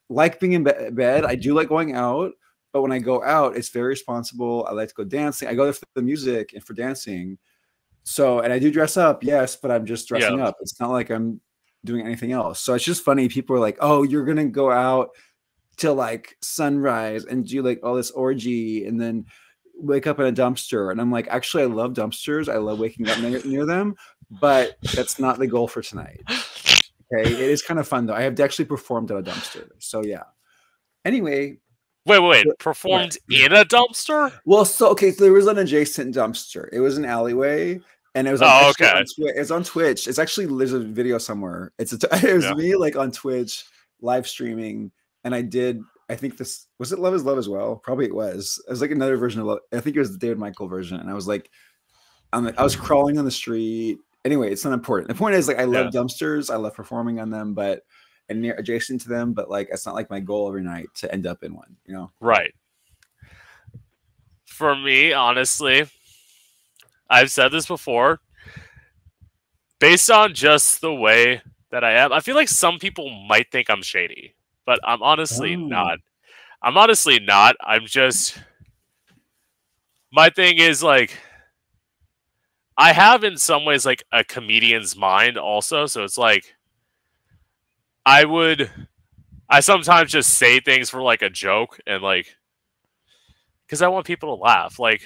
like being in be- bed. I do like going out, but when I go out, it's very responsible. I like to go dancing. I go there for the music and for dancing. So, and I do dress up, yes, but I'm just dressing Yeah. up. It's not like I'm doing anything else. So it's just funny. People are like, oh, you're gonna go out till like sunrise and do like all this orgy and then wake up in a dumpster, and I'm like, actually, I love dumpsters. I love waking up near, near them, but that's not the goal for tonight. Okay, it is kind of fun though. I have actually performed at a dumpster, so yeah. Anyway, Wait, wait, wait. Performed in a dumpster? well, so okay, so there was an adjacent dumpster. It was an alleyway, and it was on, Oh, okay. on it's on Twitch. It's actually there's a video somewhere. It's a, it was Yeah. me like on Twitch live streaming, and I did. I think this was it. Love is love as well. Probably it was. It was like another version of. Love. I think it was the David Michael version, and I was like, the, I was crawling on the street. Anyway, it's not important. The point is like I love dumpsters. I love performing on them, but and near adjacent to them, but like it's not like my goal every night to end up in one. You know. Right. For me, honestly, I've said this before. Based on just the way that I am, I feel like some people might think I'm shady, but I'm honestly Oh. not. I'm honestly not. I'm just. My thing is like. I have in some ways like a comedian's mind also, so it's like. I would. I sometimes just say things for like a joke and like because I want people to laugh. Like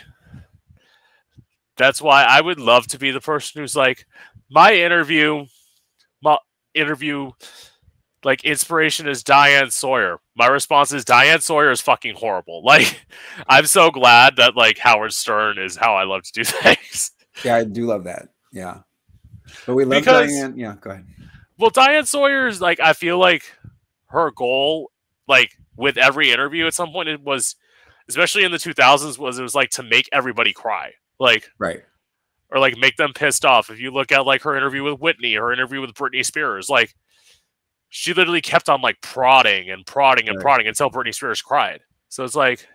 that's why I would love to be the person who's like my interview, my interview, like inspiration is Diane Sawyer. My response is Diane Sawyer is fucking horrible. Like I'm so glad that like Howard Stern is how I love to do things. Yeah, I do love that. Yeah. But we love Because- Diane. Yeah, go ahead. Well, Diane Sawyer is like I feel like her goal, like with every interview at some point, it was, especially in the 2000s, was it was like to make everybody cry, like Right. or like make them pissed off. If you look at like her interview with Whitney, her interview with Britney Spears, like she literally kept on like prodding and prodding and Right. prodding until Britney Spears cried. So it's like,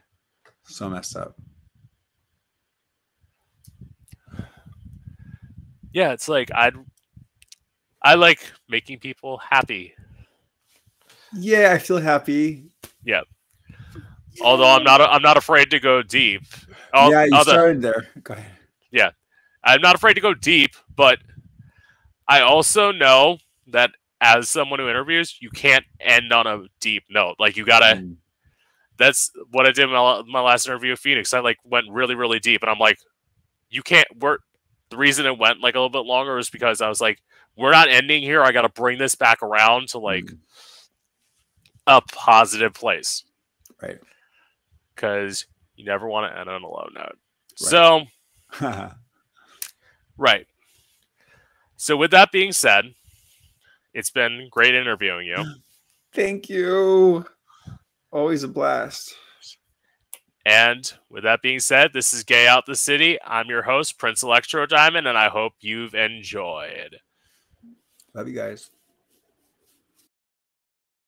So messed up. yeah, it's like I'd, I like making people happy. Yeah, I feel happy. Although I'm not, I'm not afraid to go deep. Oh, yeah, you other- started there. Go ahead. Yeah, I'm not afraid to go deep, but I also know that as someone who interviews, you can't end on a deep note. Like you gotta. Mm, That's what I did in my, my last interview with Phoenix. I like went really, really deep, and I'm like, you can't. We're the reason it went like a little bit longer is because I was like, we're not ending here. I got to bring this back around to like mm, a positive place right. Because you never want to end on a low note. Right. So Right. So with that being said, it's been great interviewing you. Thank you. Always a blast. And with that being said, this is Gay Out the City. I'm your host, Prince Electro Diamond, and I hope you've enjoyed. Love you guys.